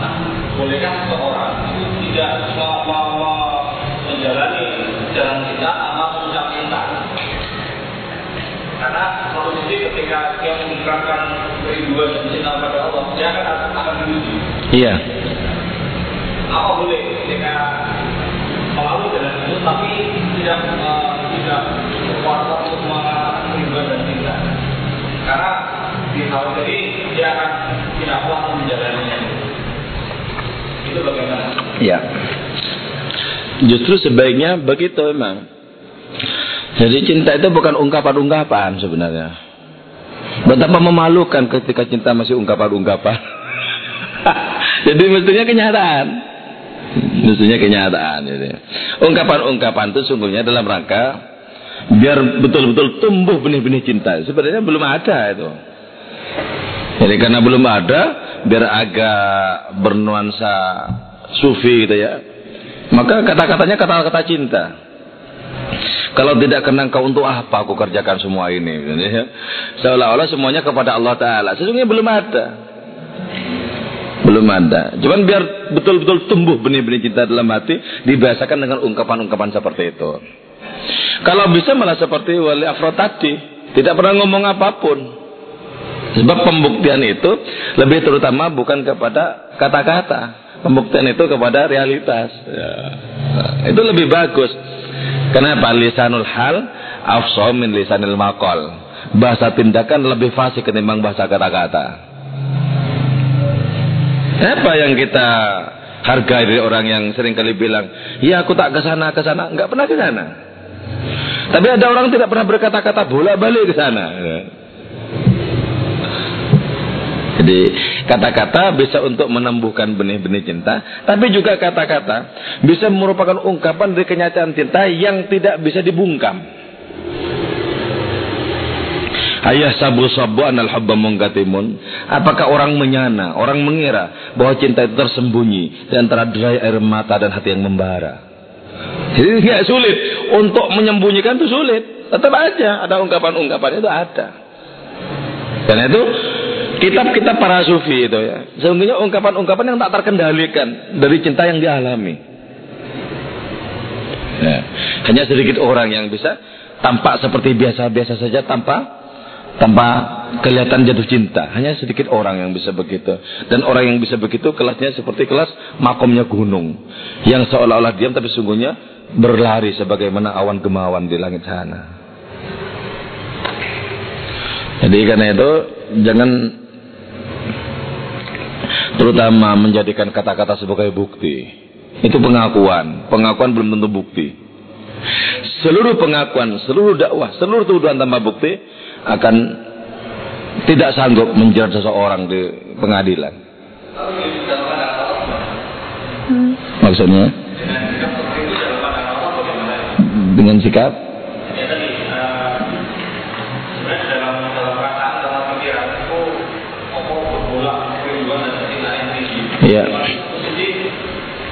Nah, bolehkah seorang itu tidak mau menjalani jalan cinta tanpa mengucap cinta? Karena satu sisi ketika dia mengungkapkan kerinduan dan cinta pada Allah, dia akan akan diuji. Iya. Apa boleh ketika melalui jalan itu tapi tidak uh, tidak berkuasa untuk mengatakan kerinduan dan cinta? Karena di hal ini dia akan tidak kuat menjalaninya. Itu bagaimana? Ya. Justru sebaiknya begitu memang. Jadi cinta itu bukan ungkapan-ungkapan sebenarnya. Betapa memalukan ketika cinta masih ungkapan-ungkapan. [LAUGHS] Jadi mestinya kenyataan. Mestinya kenyataan. Jadi. Ungkapan-ungkapan itu sungguhnya dalam rangka biar betul-betul tumbuh benih-benih cinta. Sebenarnya belum ada itu. Jadi karena belum ada, biar agak bernuansa sufi gitu ya. Maka kata-katanya kata-kata cinta. Kalau tidak kenang kau untuk apa aku kerjakan semua ini. Ya. Seolah-olah semuanya kepada Allah Ta'ala. Sesungguhnya belum ada. Belum ada. Cuman biar betul-betul tumbuh benih-benih cinta dalam hati. Dibiasakan dengan ungkapan-ungkapan seperti itu. Kalau bisa malah seperti wali afro tadi. Tidak pernah ngomong apa pun. Sebab pembuktian itu lebih terutama bukan kepada kata-kata. Pembuktian itu kepada realitas. Ya. Nah, itu lebih bagus. Kenapa? Lisanul hal afsal min lisanil makol. Bahasa tindakan lebih fasih ketimbang bahasa kata-kata. Apa yang kita hargai dari orang yang sering kali bilang, ya aku tak ke sana ke sana, nggak pernah ke sana. Tapi ada orang tidak pernah berkata-kata bolak balik ke sana. Jadi kata-kata bisa untuk menumbuhkan benih-benih cinta, tapi juga kata-kata bisa merupakan ungkapan dari kenyataan cinta yang tidak bisa dibungkam. Ayah sabu sabu anal habba mungkatimun. Apakah orang menyana, orang mengira bahwa cinta itu tersembunyi di antara derai air mata dan hati yang membara. Jadi nggak sulit untuk menyembunyikan itu sulit. Tetap aja ada ungkapan-ungkapan itu ada. Karena itu kitab-kitab para sufi itu ya. Sesungguhnya ungkapan-ungkapan yang tak terkendalikan dari cinta yang dialami. Ya. Hanya sedikit orang yang bisa tampak seperti biasa-biasa saja tanpa tanpa kelihatan jatuh cinta. Hanya sedikit orang yang bisa begitu. Dan orang yang bisa begitu kelasnya seperti kelas makomnya gunung. Yang seolah-olah diam tapi sungguhnya berlari sebagaimana awan gemawan di langit sana. Jadi karena itu jangan terutama menjadikan kata-kata sebagai bukti. Itu pengakuan. Pengakuan belum tentu bukti. Seluruh pengakuan, seluruh dakwah, seluruh tuduhan tanpa bukti akan tidak sanggup menjerat seseorang di pengadilan. Maksudnya? Dengan sikap? Iya. Jadi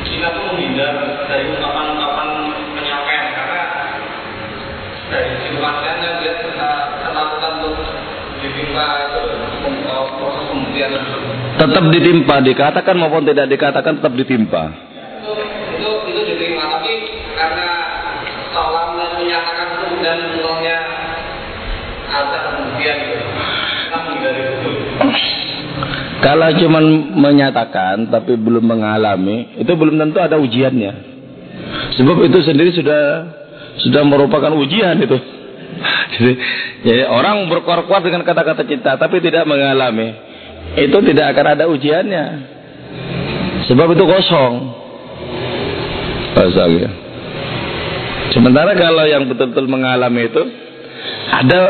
kita pun menghindar dari ungkapan-ungkapan penyampaian karena dari situasinya dia ketakutan untuk ditimpa itu proses pembuktian. Tetap ditimpa, dikatakan maupun tidak dikatakan tetap ditimpa. Itu itu itu diterima tapi karena seolah menyatakan itu dan mulanya ada kemudian gitu. Namun dari itu. Kalau cuma menyatakan tapi belum mengalami, itu belum tentu ada ujiannya. Sebab itu sendiri sudah sudah merupakan ujian itu. [LAUGHS] Jadi, jadi orang berkuat-kuat dengan kata-kata cinta tapi tidak mengalami, itu tidak akan ada ujiannya. Sebab itu kosong. Kosong ya. Sementara kalau yang betul-betul mengalami itu ada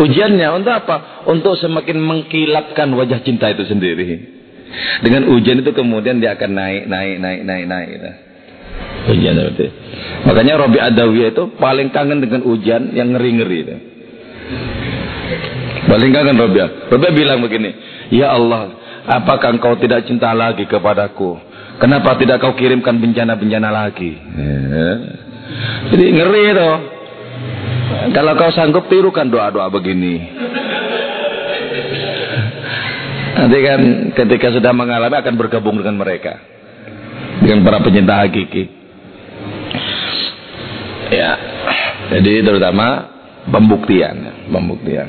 ujiannya untuk apa? Untuk semakin mengkilapkan wajah cinta itu sendiri. Dengan ujian itu kemudian dia akan naik, naik, naik, naik, naik. Gitu. Ujian seperti Makanya Robi Adawiyah itu paling kangen dengan ujian yang ngeri-ngeri. Itu. Paling kangen Robi. Robi bilang begini, Ya Allah, apakah engkau tidak cinta lagi kepadaku? Kenapa tidak kau kirimkan bencana-bencana lagi? Ya. Jadi ngeri itu. Kalau kau sanggup tirukan doa-doa begini. Nanti kan ketika sudah mengalami akan bergabung dengan mereka. Dengan para pencinta hakiki. Ya. Jadi terutama pembuktian, pembuktian.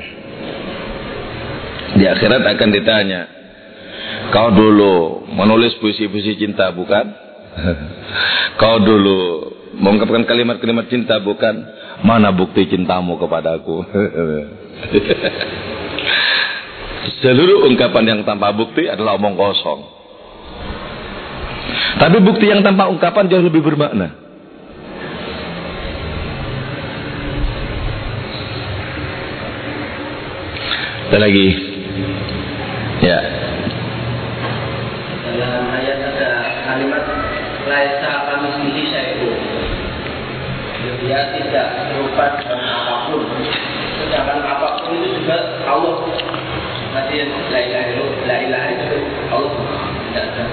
Di akhirat akan ditanya, kau dulu menulis puisi-puisi cinta bukan? [LAUGHS] kau dulu mengungkapkan kalimat-kalimat cinta bukan? Mana bukti cintamu kepadaku? [LAUGHS] Seluruh ungkapan yang tanpa bukti adalah omong kosong. Tapi bukti yang tanpa ungkapan jauh lebih bermakna. Ada lagi. Ya. Dalam ayat ada kalimat Laisa kami sendiri syai'u Dia tidak berupa apa pun. Sedangkan apa pun itu juga Allah. Nanti la ilaha itu La ilaha itu Allah. Tidak ada.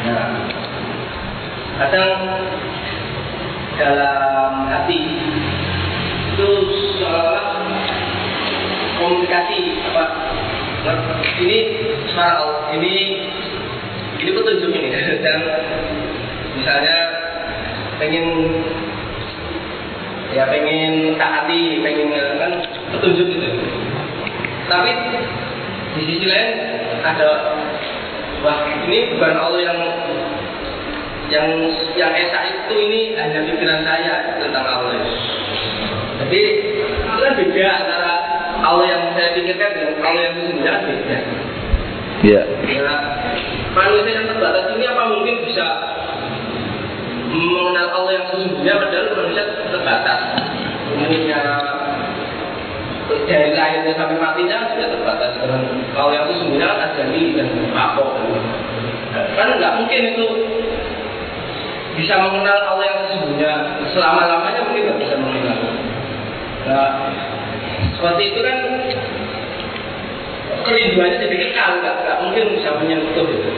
Nah. Kadang Dalam hati Itu seolah-olah Komunikasi apa? Nah, ini suara ini ini petunjuk ini. [LAUGHS] Dan misalnya pengen ya pengen taati pengen kan petunjuk gitu. Tapi di sisi lain ada wah ini bukan Allah yang yang yang esa itu ini hanya pikiran saya tentang Allah. Jadi itu kan beda antara Allah yang saya pikirkan dengan Allah yang sesungguhnya beda Ya. Ya, manusia yang terbatas ini apa mungkin bisa mengenal Allah yang sesungguhnya padahal manusia terbatas. Umurnya dari lahirnya sampai matinya sudah terbatas. Dengan Allah yang sesungguhnya kan ajali dan kapok kan nggak mungkin itu bisa mengenal Allah yang sesungguhnya. Selama lamanya mungkin nggak bisa mengenal. Nah seperti itu kan kerinduannya jadi kekal, nggak mungkin bisa menyentuh itu.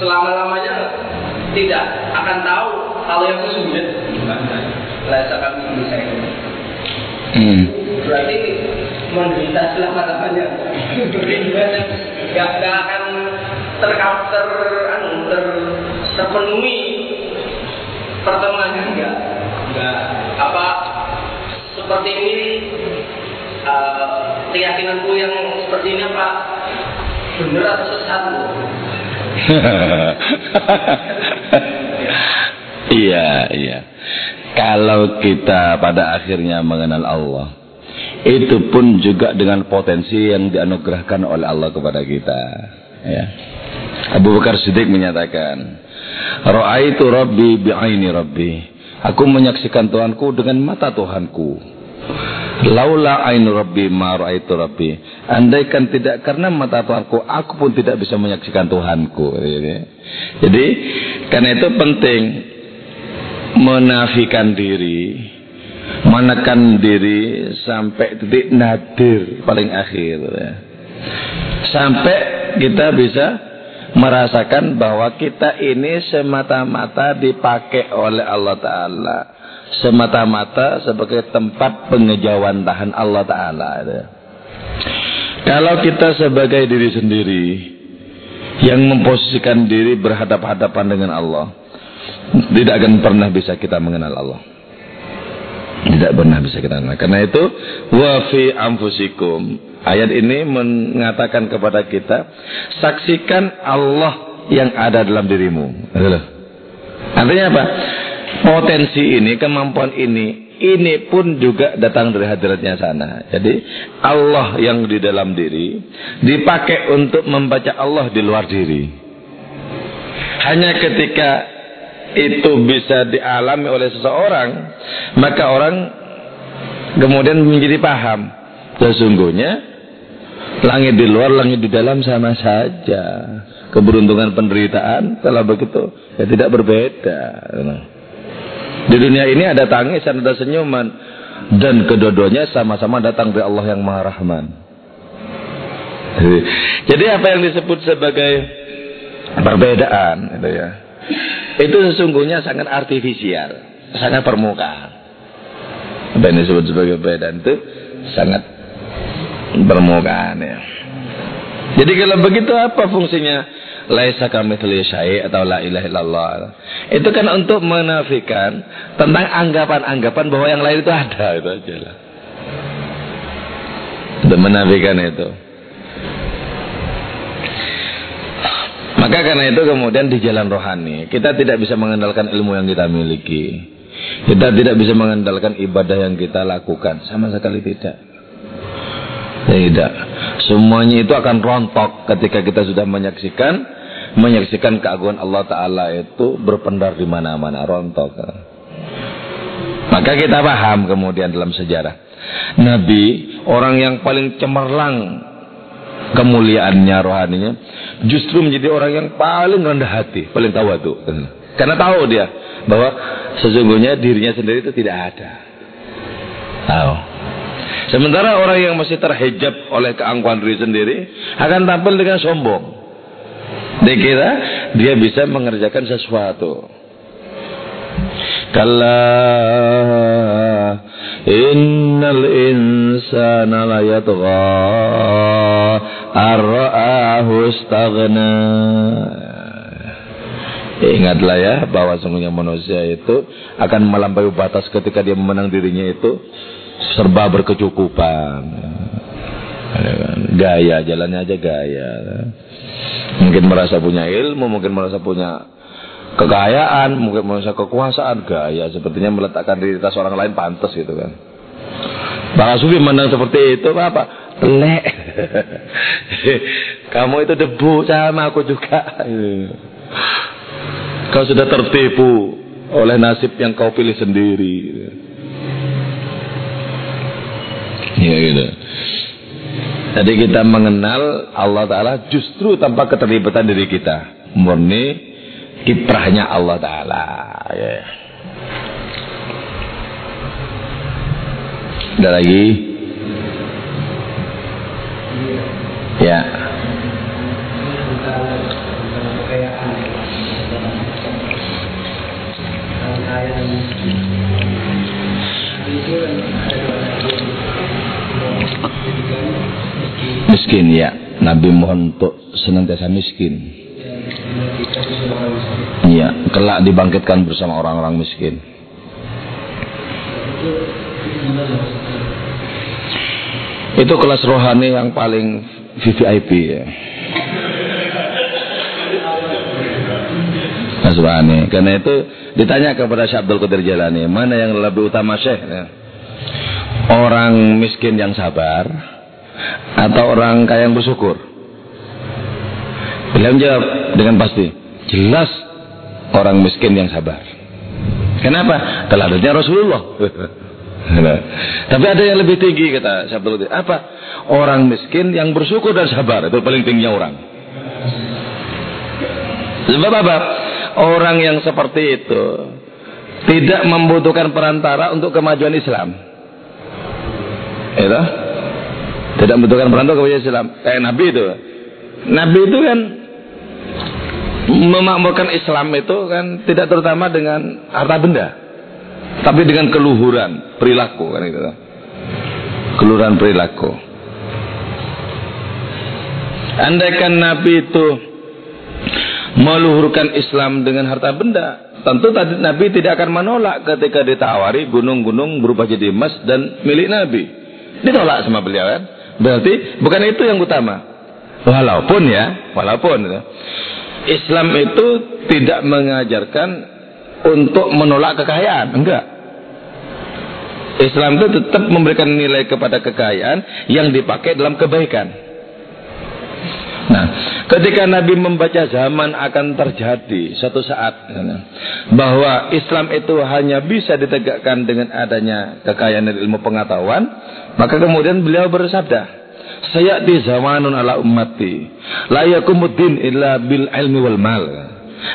Selama lamanya tidak akan tahu kalau yang sesungguhnya gimana. Merasakan bisa ini. Hmm. Berarti menderita selama lamanya. Nggak nggak akan terkap ter, anu, ter terpenuhi pertemuannya enggak enggak apa seperti ini uh, keyakinanku yang seperti ini apa benar atau sesat Bu? [LAUGHS] iya, iya. Kalau kita pada akhirnya mengenal Allah, itu pun juga dengan potensi yang dianugerahkan oleh Allah kepada kita. Ya. Abu Bakar Siddiq menyatakan, Ra'aitu Rabbi bi'aini Rabbi. Aku menyaksikan Tuhanku dengan mata Tuhanku. Laula ainu Rabbi ma ra'aitu Rabbi. Andaikan tidak karena mata Tuhanku, aku pun tidak bisa menyaksikan Tuhanku. Jadi, karena itu penting menafikan diri, menekan diri sampai titik nadir paling akhir. Sampai kita bisa merasakan bahwa kita ini semata-mata dipakai oleh Allah Ta'ala semata-mata sebagai tempat pengejawantahan Allah Ta'ala Kalau kita sebagai diri sendiri yang memposisikan diri berhadap-hadapan dengan Allah, tidak akan pernah bisa kita mengenal Allah. Tidak pernah bisa kita kenal. Karena itu, wa fi amfusikum. Ayat ini mengatakan kepada kita, saksikan Allah yang ada dalam dirimu. Artinya apa? Potensi ini, kemampuan ini, ini pun juga datang dari hadiratnya sana. Jadi Allah yang di dalam diri dipakai untuk membaca Allah di luar diri. Hanya ketika itu bisa dialami oleh seseorang, maka orang kemudian menjadi paham. Sesungguhnya langit di luar, langit di dalam sama saja. Keberuntungan penderitaan kalau begitu ya tidak berbeda. Di dunia ini ada tangisan, ada senyuman. Dan kedua-duanya sama-sama datang dari Allah yang Maha Rahman. Jadi apa yang disebut sebagai perbedaan itu ya. Itu sesungguhnya sangat artifisial, sangat permukaan. Apa yang disebut sebagai perbedaan itu sangat permukaan ya. Jadi kalau begitu apa fungsinya? Laisa kamitsli syai' atau la ilaha illallah. Itu kan untuk menafikan tentang anggapan-anggapan bahwa yang lain itu ada itu aja lah. Untuk menafikan itu. Maka karena itu kemudian di jalan rohani kita tidak bisa mengandalkan ilmu yang kita miliki. Kita tidak bisa mengandalkan ibadah yang kita lakukan sama sekali tidak. Tidak. Semuanya itu akan rontok ketika kita sudah menyaksikan menyaksikan keagungan Allah Ta'ala itu berpendar di mana-mana rontok. Maka kita paham kemudian dalam sejarah. Nabi, orang yang paling cemerlang kemuliaannya, rohaninya, justru menjadi orang yang paling rendah hati, paling tahu itu. Karena tahu dia bahwa sesungguhnya dirinya sendiri itu tidak ada. Tahu. Sementara orang yang masih terhijab oleh keangkuhan diri sendiri akan tampil dengan sombong. Dikira dia bisa mengerjakan sesuatu. Kalla innal insana la yatgha ar-ra'ahu istaghna. Ingatlah ya bahwa sungguhnya manusia itu akan melampaui batas ketika dia memenang dirinya itu serba berkecukupan. Gaya, jalannya aja gaya. Mungkin merasa punya ilmu, mungkin merasa punya kekayaan, mungkin merasa kekuasaan, gaya sepertinya meletakkan diri atas orang lain pantas gitu kan. Para sufi memandang seperti itu apa? Lek. [LAUGHS] Kamu itu debu sama aku juga. [LAUGHS] Kau sudah tertipu oleh nasib yang kau pilih sendiri. Ya gitu. Jadi kita mengenal Allah Ta'ala justru tanpa keterlibatan diri kita. Murni kiprahnya Allah Ta'ala. Ya. Ada lagi? Ya. Miskin ya. Nabi mohon untuk senantiasa miskin. Iya, kelak dibangkitkan bersama orang-orang miskin. Itu kelas rohani yang paling VVIP ya. Mas Karena itu ditanya kepada Syekh Abdul Qadir Jalani, mana yang lebih utama Syekh? Ya. Orang miskin yang sabar atau orang kaya yang bersyukur? Beliau menjawab dengan pasti, jelas orang miskin yang sabar. Kenapa? Teladannya Rasulullah. [LAUGHS] Tapi ada yang lebih tinggi kata Syabdul Apa? Orang miskin yang bersyukur dan sabar itu paling tingginya orang. Sebab apa? Orang yang seperti itu tidak membutuhkan perantara untuk kemajuan Islam. Itu? Tidak membutuhkan perantara kemajuan Islam. Kayak Nabi itu. Nabi itu kan memakmurkan Islam itu kan tidak terutama dengan harta benda. Tapi dengan keluhuran perilaku kan itu. Keluhuran perilaku. Andaikan Nabi itu meluhurkan Islam dengan harta benda, tentu tadi Nabi tidak akan menolak ketika ditawari gunung-gunung berupa jadi emas dan milik Nabi. Ditolak sama beliau kan? Berarti bukan itu yang utama. Walaupun ya, walaupun ya, Islam itu tidak mengajarkan untuk menolak kekayaan, enggak. Islam itu tetap memberikan nilai kepada kekayaan yang dipakai dalam kebaikan. Nah, ketika Nabi membaca zaman akan terjadi suatu saat bahwa Islam itu hanya bisa ditegakkan dengan adanya kekayaan dan ilmu pengetahuan, maka kemudian beliau bersabda, saya di zamanun ala ummati la yakumuddin illa bil ilmi wal mal.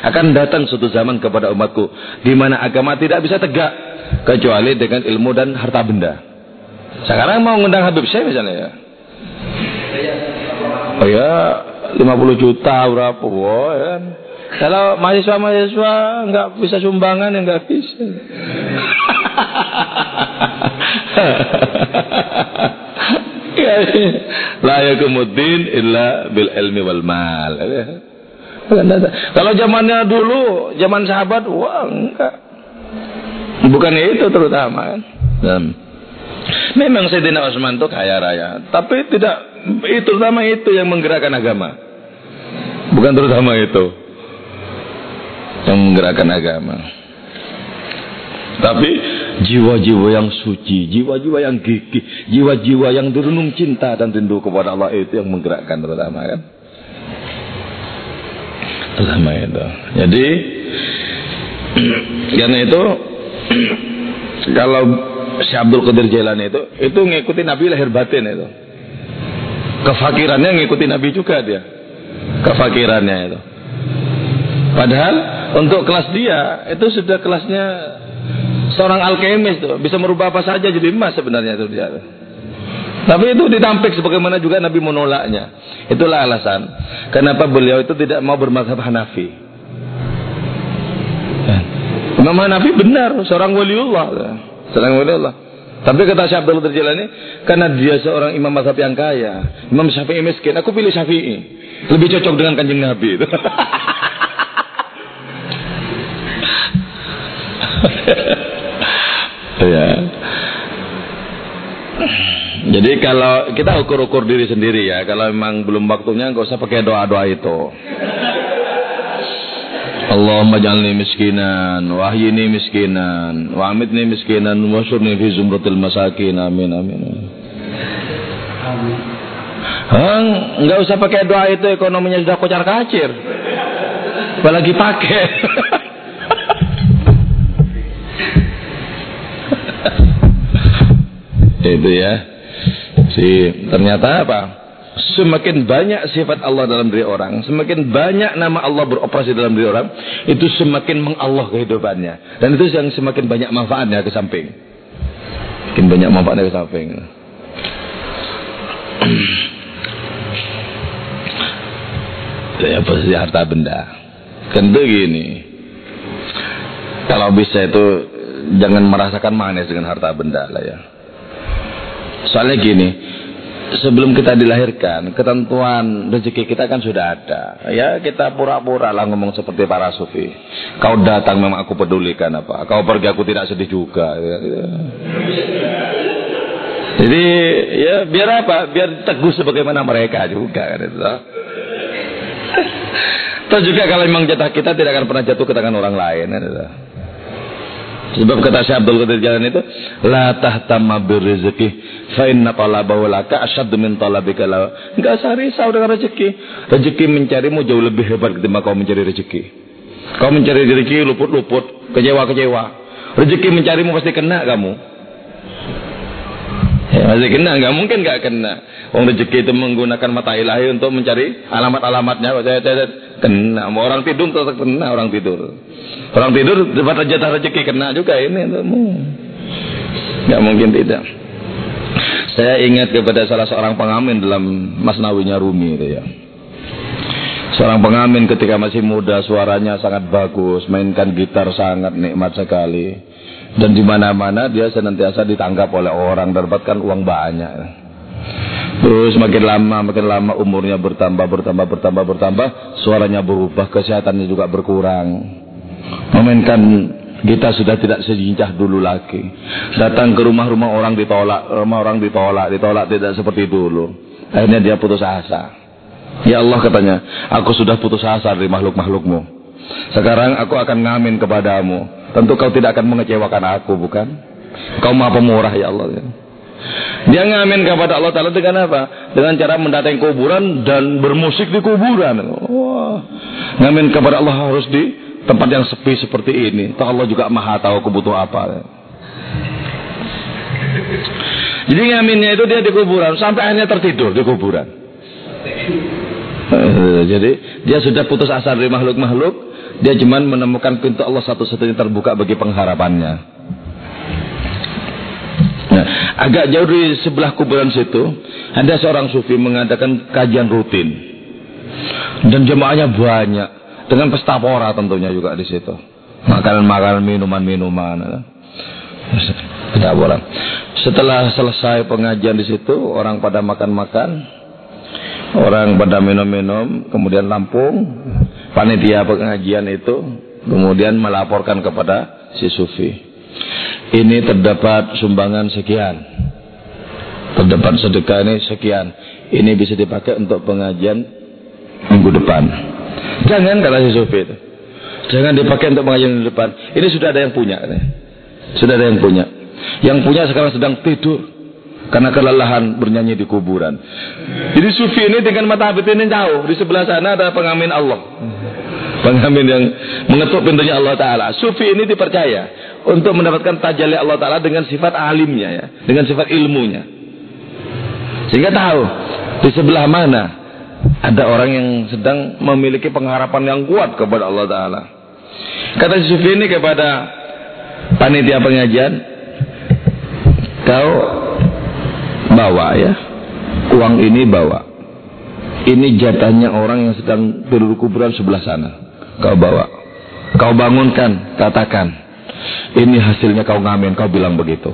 Akan datang suatu zaman kepada umatku di mana agama tidak bisa tegak kecuali dengan ilmu dan harta benda. Sekarang mau ngundang Habib saya misalnya ya oh ya 50 juta berapa wah ya. kalau mahasiswa-mahasiswa nggak bisa sumbangan ya nggak bisa [LAUGHS] La yakumuddin illa bil ilmi wal mal. Kalau zamannya dulu, zaman sahabat, wah enggak. Bukan itu terutama kan. Memang Sayyidina Utsman itu kaya raya, tapi tidak itu terutama itu yang menggerakkan agama. Bukan terutama itu yang menggerakkan agama. Tapi jiwa-jiwa yang suci, jiwa-jiwa yang gigih, jiwa-jiwa yang dirunung cinta dan rindu kepada Allah itu yang menggerakkan terutama kan. Terutama itu. Jadi [CLEARS THROAT] karena itu [CLEARS THROAT] kalau Syekh Abdul Qadir Jailani itu itu ngikuti Nabi lahir batin itu. Kefakirannya ngikuti Nabi juga dia. Kefakirannya itu. Padahal untuk kelas dia itu sudah kelasnya seorang alkemis tuh bisa merubah apa saja jadi emas sebenarnya itu dia. Tapi itu ditampik sebagaimana juga Nabi menolaknya. Itulah alasan kenapa beliau itu tidak mau bermazhab Hanafi. Ya. Imam Hanafi benar seorang waliullah, seorang waliullah. Tapi kata Syekh Abdul Qadir karena dia seorang imam mazhab yang kaya, Imam Syafi'i miskin, aku pilih Syafi'i. Lebih cocok dengan kanjeng Nabi. [LAUGHS] ya. Jadi kalau kita ukur-ukur diri sendiri ya, kalau memang belum waktunya nggak usah pakai doa-doa itu. Allahumma jalni miskinan, wahyini miskinan, wa amitni miskinan, wa fi zumratil masakin. Amin amin. Hang, nggak usah pakai doa itu ekonominya sudah kocar kacir. Apalagi pakai. [LAUGHS] itu ya si ternyata apa semakin banyak sifat Allah dalam diri orang semakin banyak nama Allah beroperasi dalam diri orang itu semakin mengallah kehidupannya. Dan itu yang semakin banyak manfaatnya ke samping. Semakin banyak manfaatnya ke samping. [CLEARS THROAT] Ya pasti harta benda. Kan gini kalau bisa itu jangan merasakan manis dengan harta benda lah ya. Soalnya gini, sebelum kita dilahirkan, ketentuan rezeki kita kan sudah ada. Ya kita pura-pura lah ngomong seperti para sufi. Kau datang memang aku pedulikan apa. Kau pergi aku tidak sedih juga. Jadi ya biar apa? Biar teguh sebagaimana mereka juga kan itu. Terus juga kalau memang jatah kita tidak akan pernah jatuh ke tangan orang lain. Kan. Sebab kata Syekh Abdul Qadir Jalan itu, la tahtamma birrizqi fa inna talabahu laka asyaddu min talabika la. Enggak usah risau dengan rezeki. Rezeki mencarimu jauh lebih hebat ketimbang kau mencari rezeki. Kau mencari rezeki luput-luput, kecewa-kecewa. Rezeki mencarimu pasti kena kamu. Ya, pasti kena, enggak mungkin enggak kena. Wong rezeki itu menggunakan mata ilahi untuk mencari alamat-alamatnya. Kena. Orang tidur tetap kena orang tidur. Orang tidur dapat jatah rezeki kena juga ini untukmu. Gak mungkin tidak. Saya ingat kepada salah seorang pengamen dalam Masnawinya Rumi itu ya. Seorang pengamen ketika masih muda suaranya sangat bagus, mainkan gitar sangat nikmat sekali. Dan di mana-mana dia senantiasa ditangkap oleh orang, dapatkan uang banyak. Terus makin lama, makin lama umurnya bertambah, bertambah, bertambah, bertambah, suaranya berubah, kesehatannya juga berkurang. Memainkan kita sudah tidak sejincah dulu lagi. Datang ke rumah-rumah orang ditolak, rumah orang ditolak, ditolak tidak seperti dulu. Akhirnya dia putus asa. Ya Allah katanya, aku sudah putus asa dari makhluk-makhlukmu. Sekarang aku akan ngamin kepadamu. Tentu kau tidak akan mengecewakan aku, bukan? Kau maha pemurah ya Allah. Ya. Dia ngamin kepada Allah Ta'ala dengan apa? Dengan cara mendatangi kuburan dan bermusik di kuburan. Wah. Ngamin kepada Allah harus di tempat yang sepi seperti ini. Toh Allah juga maha tahu kebutuh apa. Jadi ngaminnya itu dia di kuburan. Sampai akhirnya tertidur di kuburan. Eh, jadi dia sudah putus asa dari makhluk-makhluk. Dia cuma menemukan pintu Allah satu-satunya terbuka bagi pengharapannya. Nah, agak jauh di sebelah kuburan situ, ada seorang sufi mengadakan kajian rutin. Dan jemaahnya banyak. Dengan pesta pora tentunya juga di situ. Makanan-makanan, minuman-minuman. Pesta pora. Setelah selesai pengajian di situ, orang pada makan-makan. Orang pada minum-minum, kemudian lampung. Panitia pengajian itu kemudian melaporkan kepada si sufi ini terdapat sumbangan sekian. Terdapat sedekah ini sekian. Ini bisa dipakai untuk pengajian minggu depan. Jangan kata si Sofi itu. Jangan dipakai untuk pengajian minggu depan. Ini sudah ada yang punya. Sudah ada yang punya. Yang punya sekarang sedang tidur. Karena kelelahan bernyanyi di kuburan. Jadi Sufi ini dengan mata hati ini jauh. Di sebelah sana ada pengamin Allah. Pengamin yang mengetuk pintunya Allah Ta'ala. Sufi ini dipercaya untuk mendapatkan tajalli Allah Ta'ala dengan sifat alimnya ya, dengan sifat ilmunya. Sehingga tahu di sebelah mana ada orang yang sedang memiliki pengharapan yang kuat kepada Allah Ta'ala. Kata Sufi ini kepada panitia pengajian, kau bawa ya, uang ini bawa. Ini jatahnya orang yang sedang tidur kuburan sebelah sana. Kau bawa. Kau bangunkan, katakan. Ini hasilnya kau ngamen, kau bilang begitu.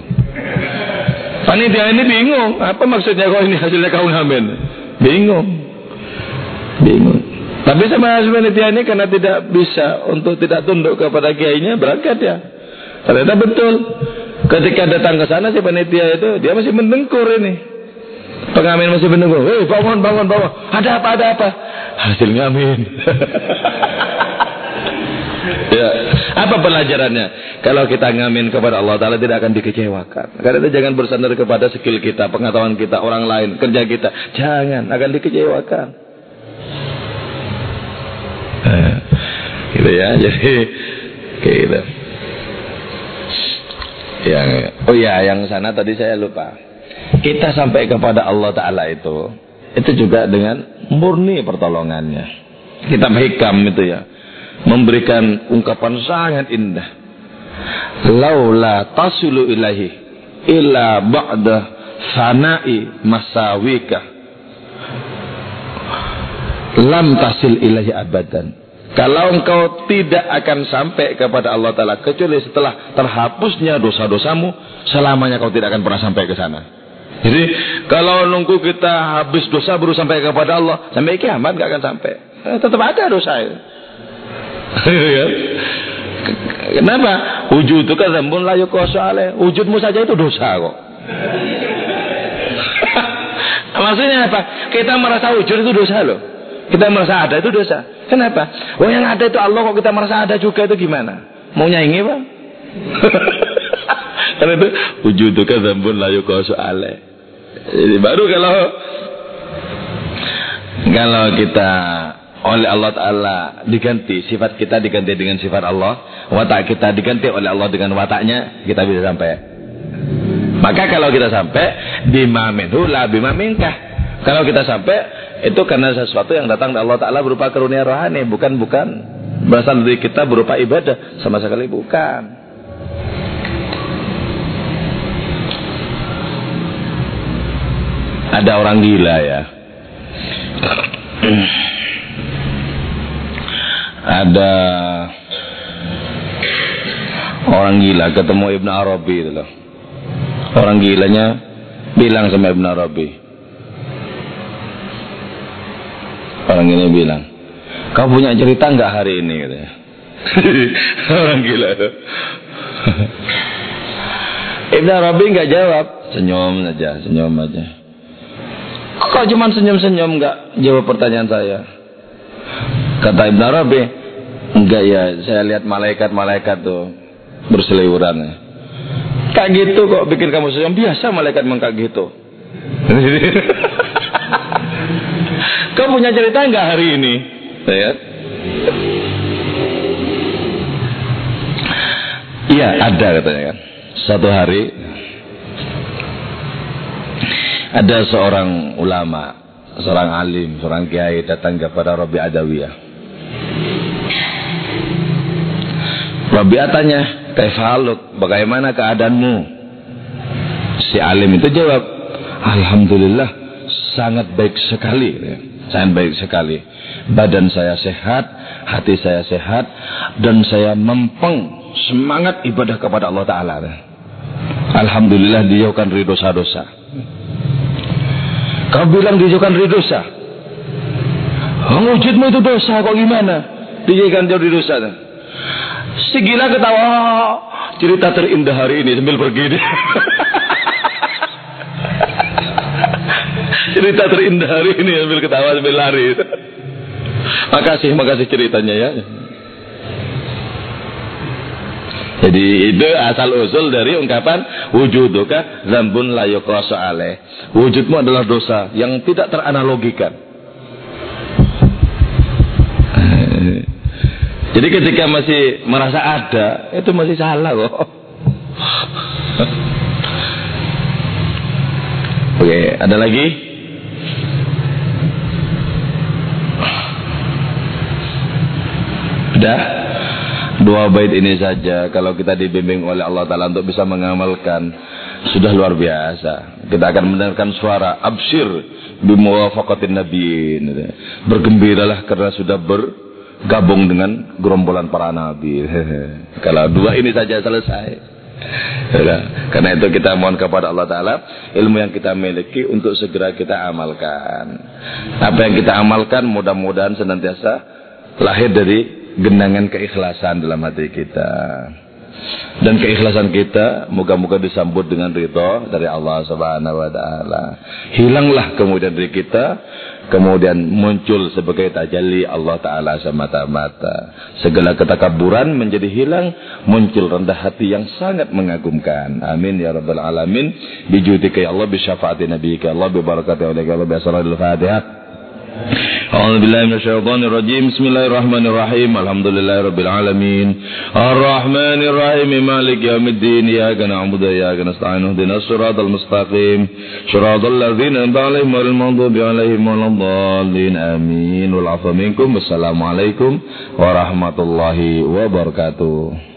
Panitia ini bingung, apa maksudnya kau ini hasilnya kau ngamen? Bingung. Bingung. Tapi sama panitia ini karena tidak bisa untuk tidak tunduk kepada kiainya berangkat ya. Ternyata betul. Ketika datang ke sana si panitia itu dia masih mendengkur ini. Pengamen masih mendengkur. Hei bangun bangun bangun. Ada apa ada apa? Hasil ngamen. [LAUGHS] ya. Apa pelajarannya? Kalau kita ngamin kepada Allah Ta'ala tidak akan dikecewakan. Karena itu jangan bersandar kepada skill kita, pengetahuan kita, orang lain, kerja kita. Jangan, akan dikecewakan. [LAUGHS] Gitu ya, jadi kayak gitu. Yang, oh ya, yang sana tadi saya lupa. Kita sampai kepada Allah Ta'ala itu, itu juga dengan murni pertolongannya. Kita hikam itu ya memberikan ungkapan sangat indah. Laula tasulu ilahi illa ba'da sana'i masawika lam tasil ilahi abadan. Kalau engkau tidak akan sampai kepada Allah Ta'ala kecuali setelah terhapusnya dosa-dosamu, selamanya kau tidak akan pernah sampai ke sana. Jadi kalau nunggu kita habis dosa baru sampai kepada Allah, sampai kiamat gak akan sampai. Eh, tetap ada dosa itu. [LAUGHS] Ya. Kenapa? Wujud itu kan zambun layu kosale. Wujudmu saja itu dosa kok. [LAUGHS] Maksudnya apa? Kita merasa wujud itu dosa loh. Kita merasa ada itu dosa. Kenapa? Oh yang ada itu Allah kok kita merasa ada juga itu gimana? Mau nyanyi pak? [LAUGHS] Karena itu kan zambun layu kosale. Jadi baru kalau kalau kita oleh Allah Ta'ala diganti sifat kita diganti dengan sifat Allah watak kita diganti oleh Allah dengan wataknya kita bisa sampai maka kalau kita sampai bimaminhu la bimaminkah kalau kita sampai itu karena sesuatu yang datang dari Allah Ta'ala berupa karunia rohani bukan bukan. Berasal dari kita berupa ibadah sama sekali bukan. Ada orang gila ya. Ada orang gila ketemu Ibn Arabi itu loh. Orang gilanya bilang sama Ibn Arabi, Orang ini bilang, kau punya cerita nggak hari ini? Katanya. [LAUGHS] Orang gila itu. [LAUGHS] Ibn Arabi nggak jawab, senyum saja, senyum aja. Kok cuma senyum-senyum nggak jawab pertanyaan saya? Kata Ibn Arabi, enggak ya, saya lihat malaikat-malaikat tuh berseliweran. Kayak gitu kok bikin kamu senyum biasa malaikat mengkak gitu. [LAUGHS] Kau punya cerita nggak hari ini? Ya. Iya ada katanya kan. Satu hari ada seorang ulama, seorang alim, seorang kiai datang kepada Rabi Adawiyah. Rabi tanya, Kaifaluk, bagaimana keadaanmu? Si alim itu jawab, Alhamdulillah, sangat baik sekali. Sangat baik sekali. Badan saya sehat, hati saya sehat, dan saya mempeng semangat ibadah kepada Allah Ta'ala. Alhamdulillah dijauhkan dari dosa-dosa. Kau bilang dijauhkan dari dosa. Wujudmu itu dosa, kok gimana? Dijauhkan dari dosa. Si gila ketawa, cerita terindah hari ini sambil pergi [LAUGHS] cerita terindah hari ini sambil ketawa sambil lari. makasih, makasih ceritanya ya. Jadi itu asal usul dari ungkapan wujuduka zambun la yuqasu alaih. Wujudmu adalah dosa yang tidak teranalogikan. Jadi ketika masih merasa ada, itu masih salah kok. Oke, ada lagi? Udah? Dua bait ini saja kalau kita dibimbing oleh Allah Ta'ala untuk bisa mengamalkan sudah luar biasa. Kita akan mendengarkan suara absir bimuwafaqatin nabiin. Bergembiralah karena sudah bergabung dengan gerombolan para nabi. [LAUGHS] kalau dua ini saja selesai. Karena itu kita mohon kepada Allah Ta'ala ilmu yang kita miliki untuk segera kita amalkan. Apa yang kita amalkan mudah-mudahan senantiasa lahir dari genangan keikhlasan dalam hati kita. Dan keikhlasan kita moga-moga disambut dengan ridho dari Allah Subhanahu wa taala. Hilanglah kemudian dari kita kemudian muncul sebagai tajalli Allah taala semata-mata. Segala ketakaburan menjadi hilang, muncul rendah hati yang sangat mengagumkan. Amin ya rabbal alamin. Bijudika ya Allah bi syafaati nabiyika Allah bi barakati ya Allah bi asraril Fatihah. أعوذ بالله من الشيطان الرجيم. بسم الله الرحمن الرحيم. الحمد لله رب العالمين. الرحمن الرحيم. مالك يوم الدين. إياك نعبد وإياك نستعين. اهدنا الصراط المستقيم. صراط الذين أنعمت عليهم غير المغضوب عليهم ولا الضالين. آمين. والعفو منكم. والسلام عليكم ورحمة الله وبركاته.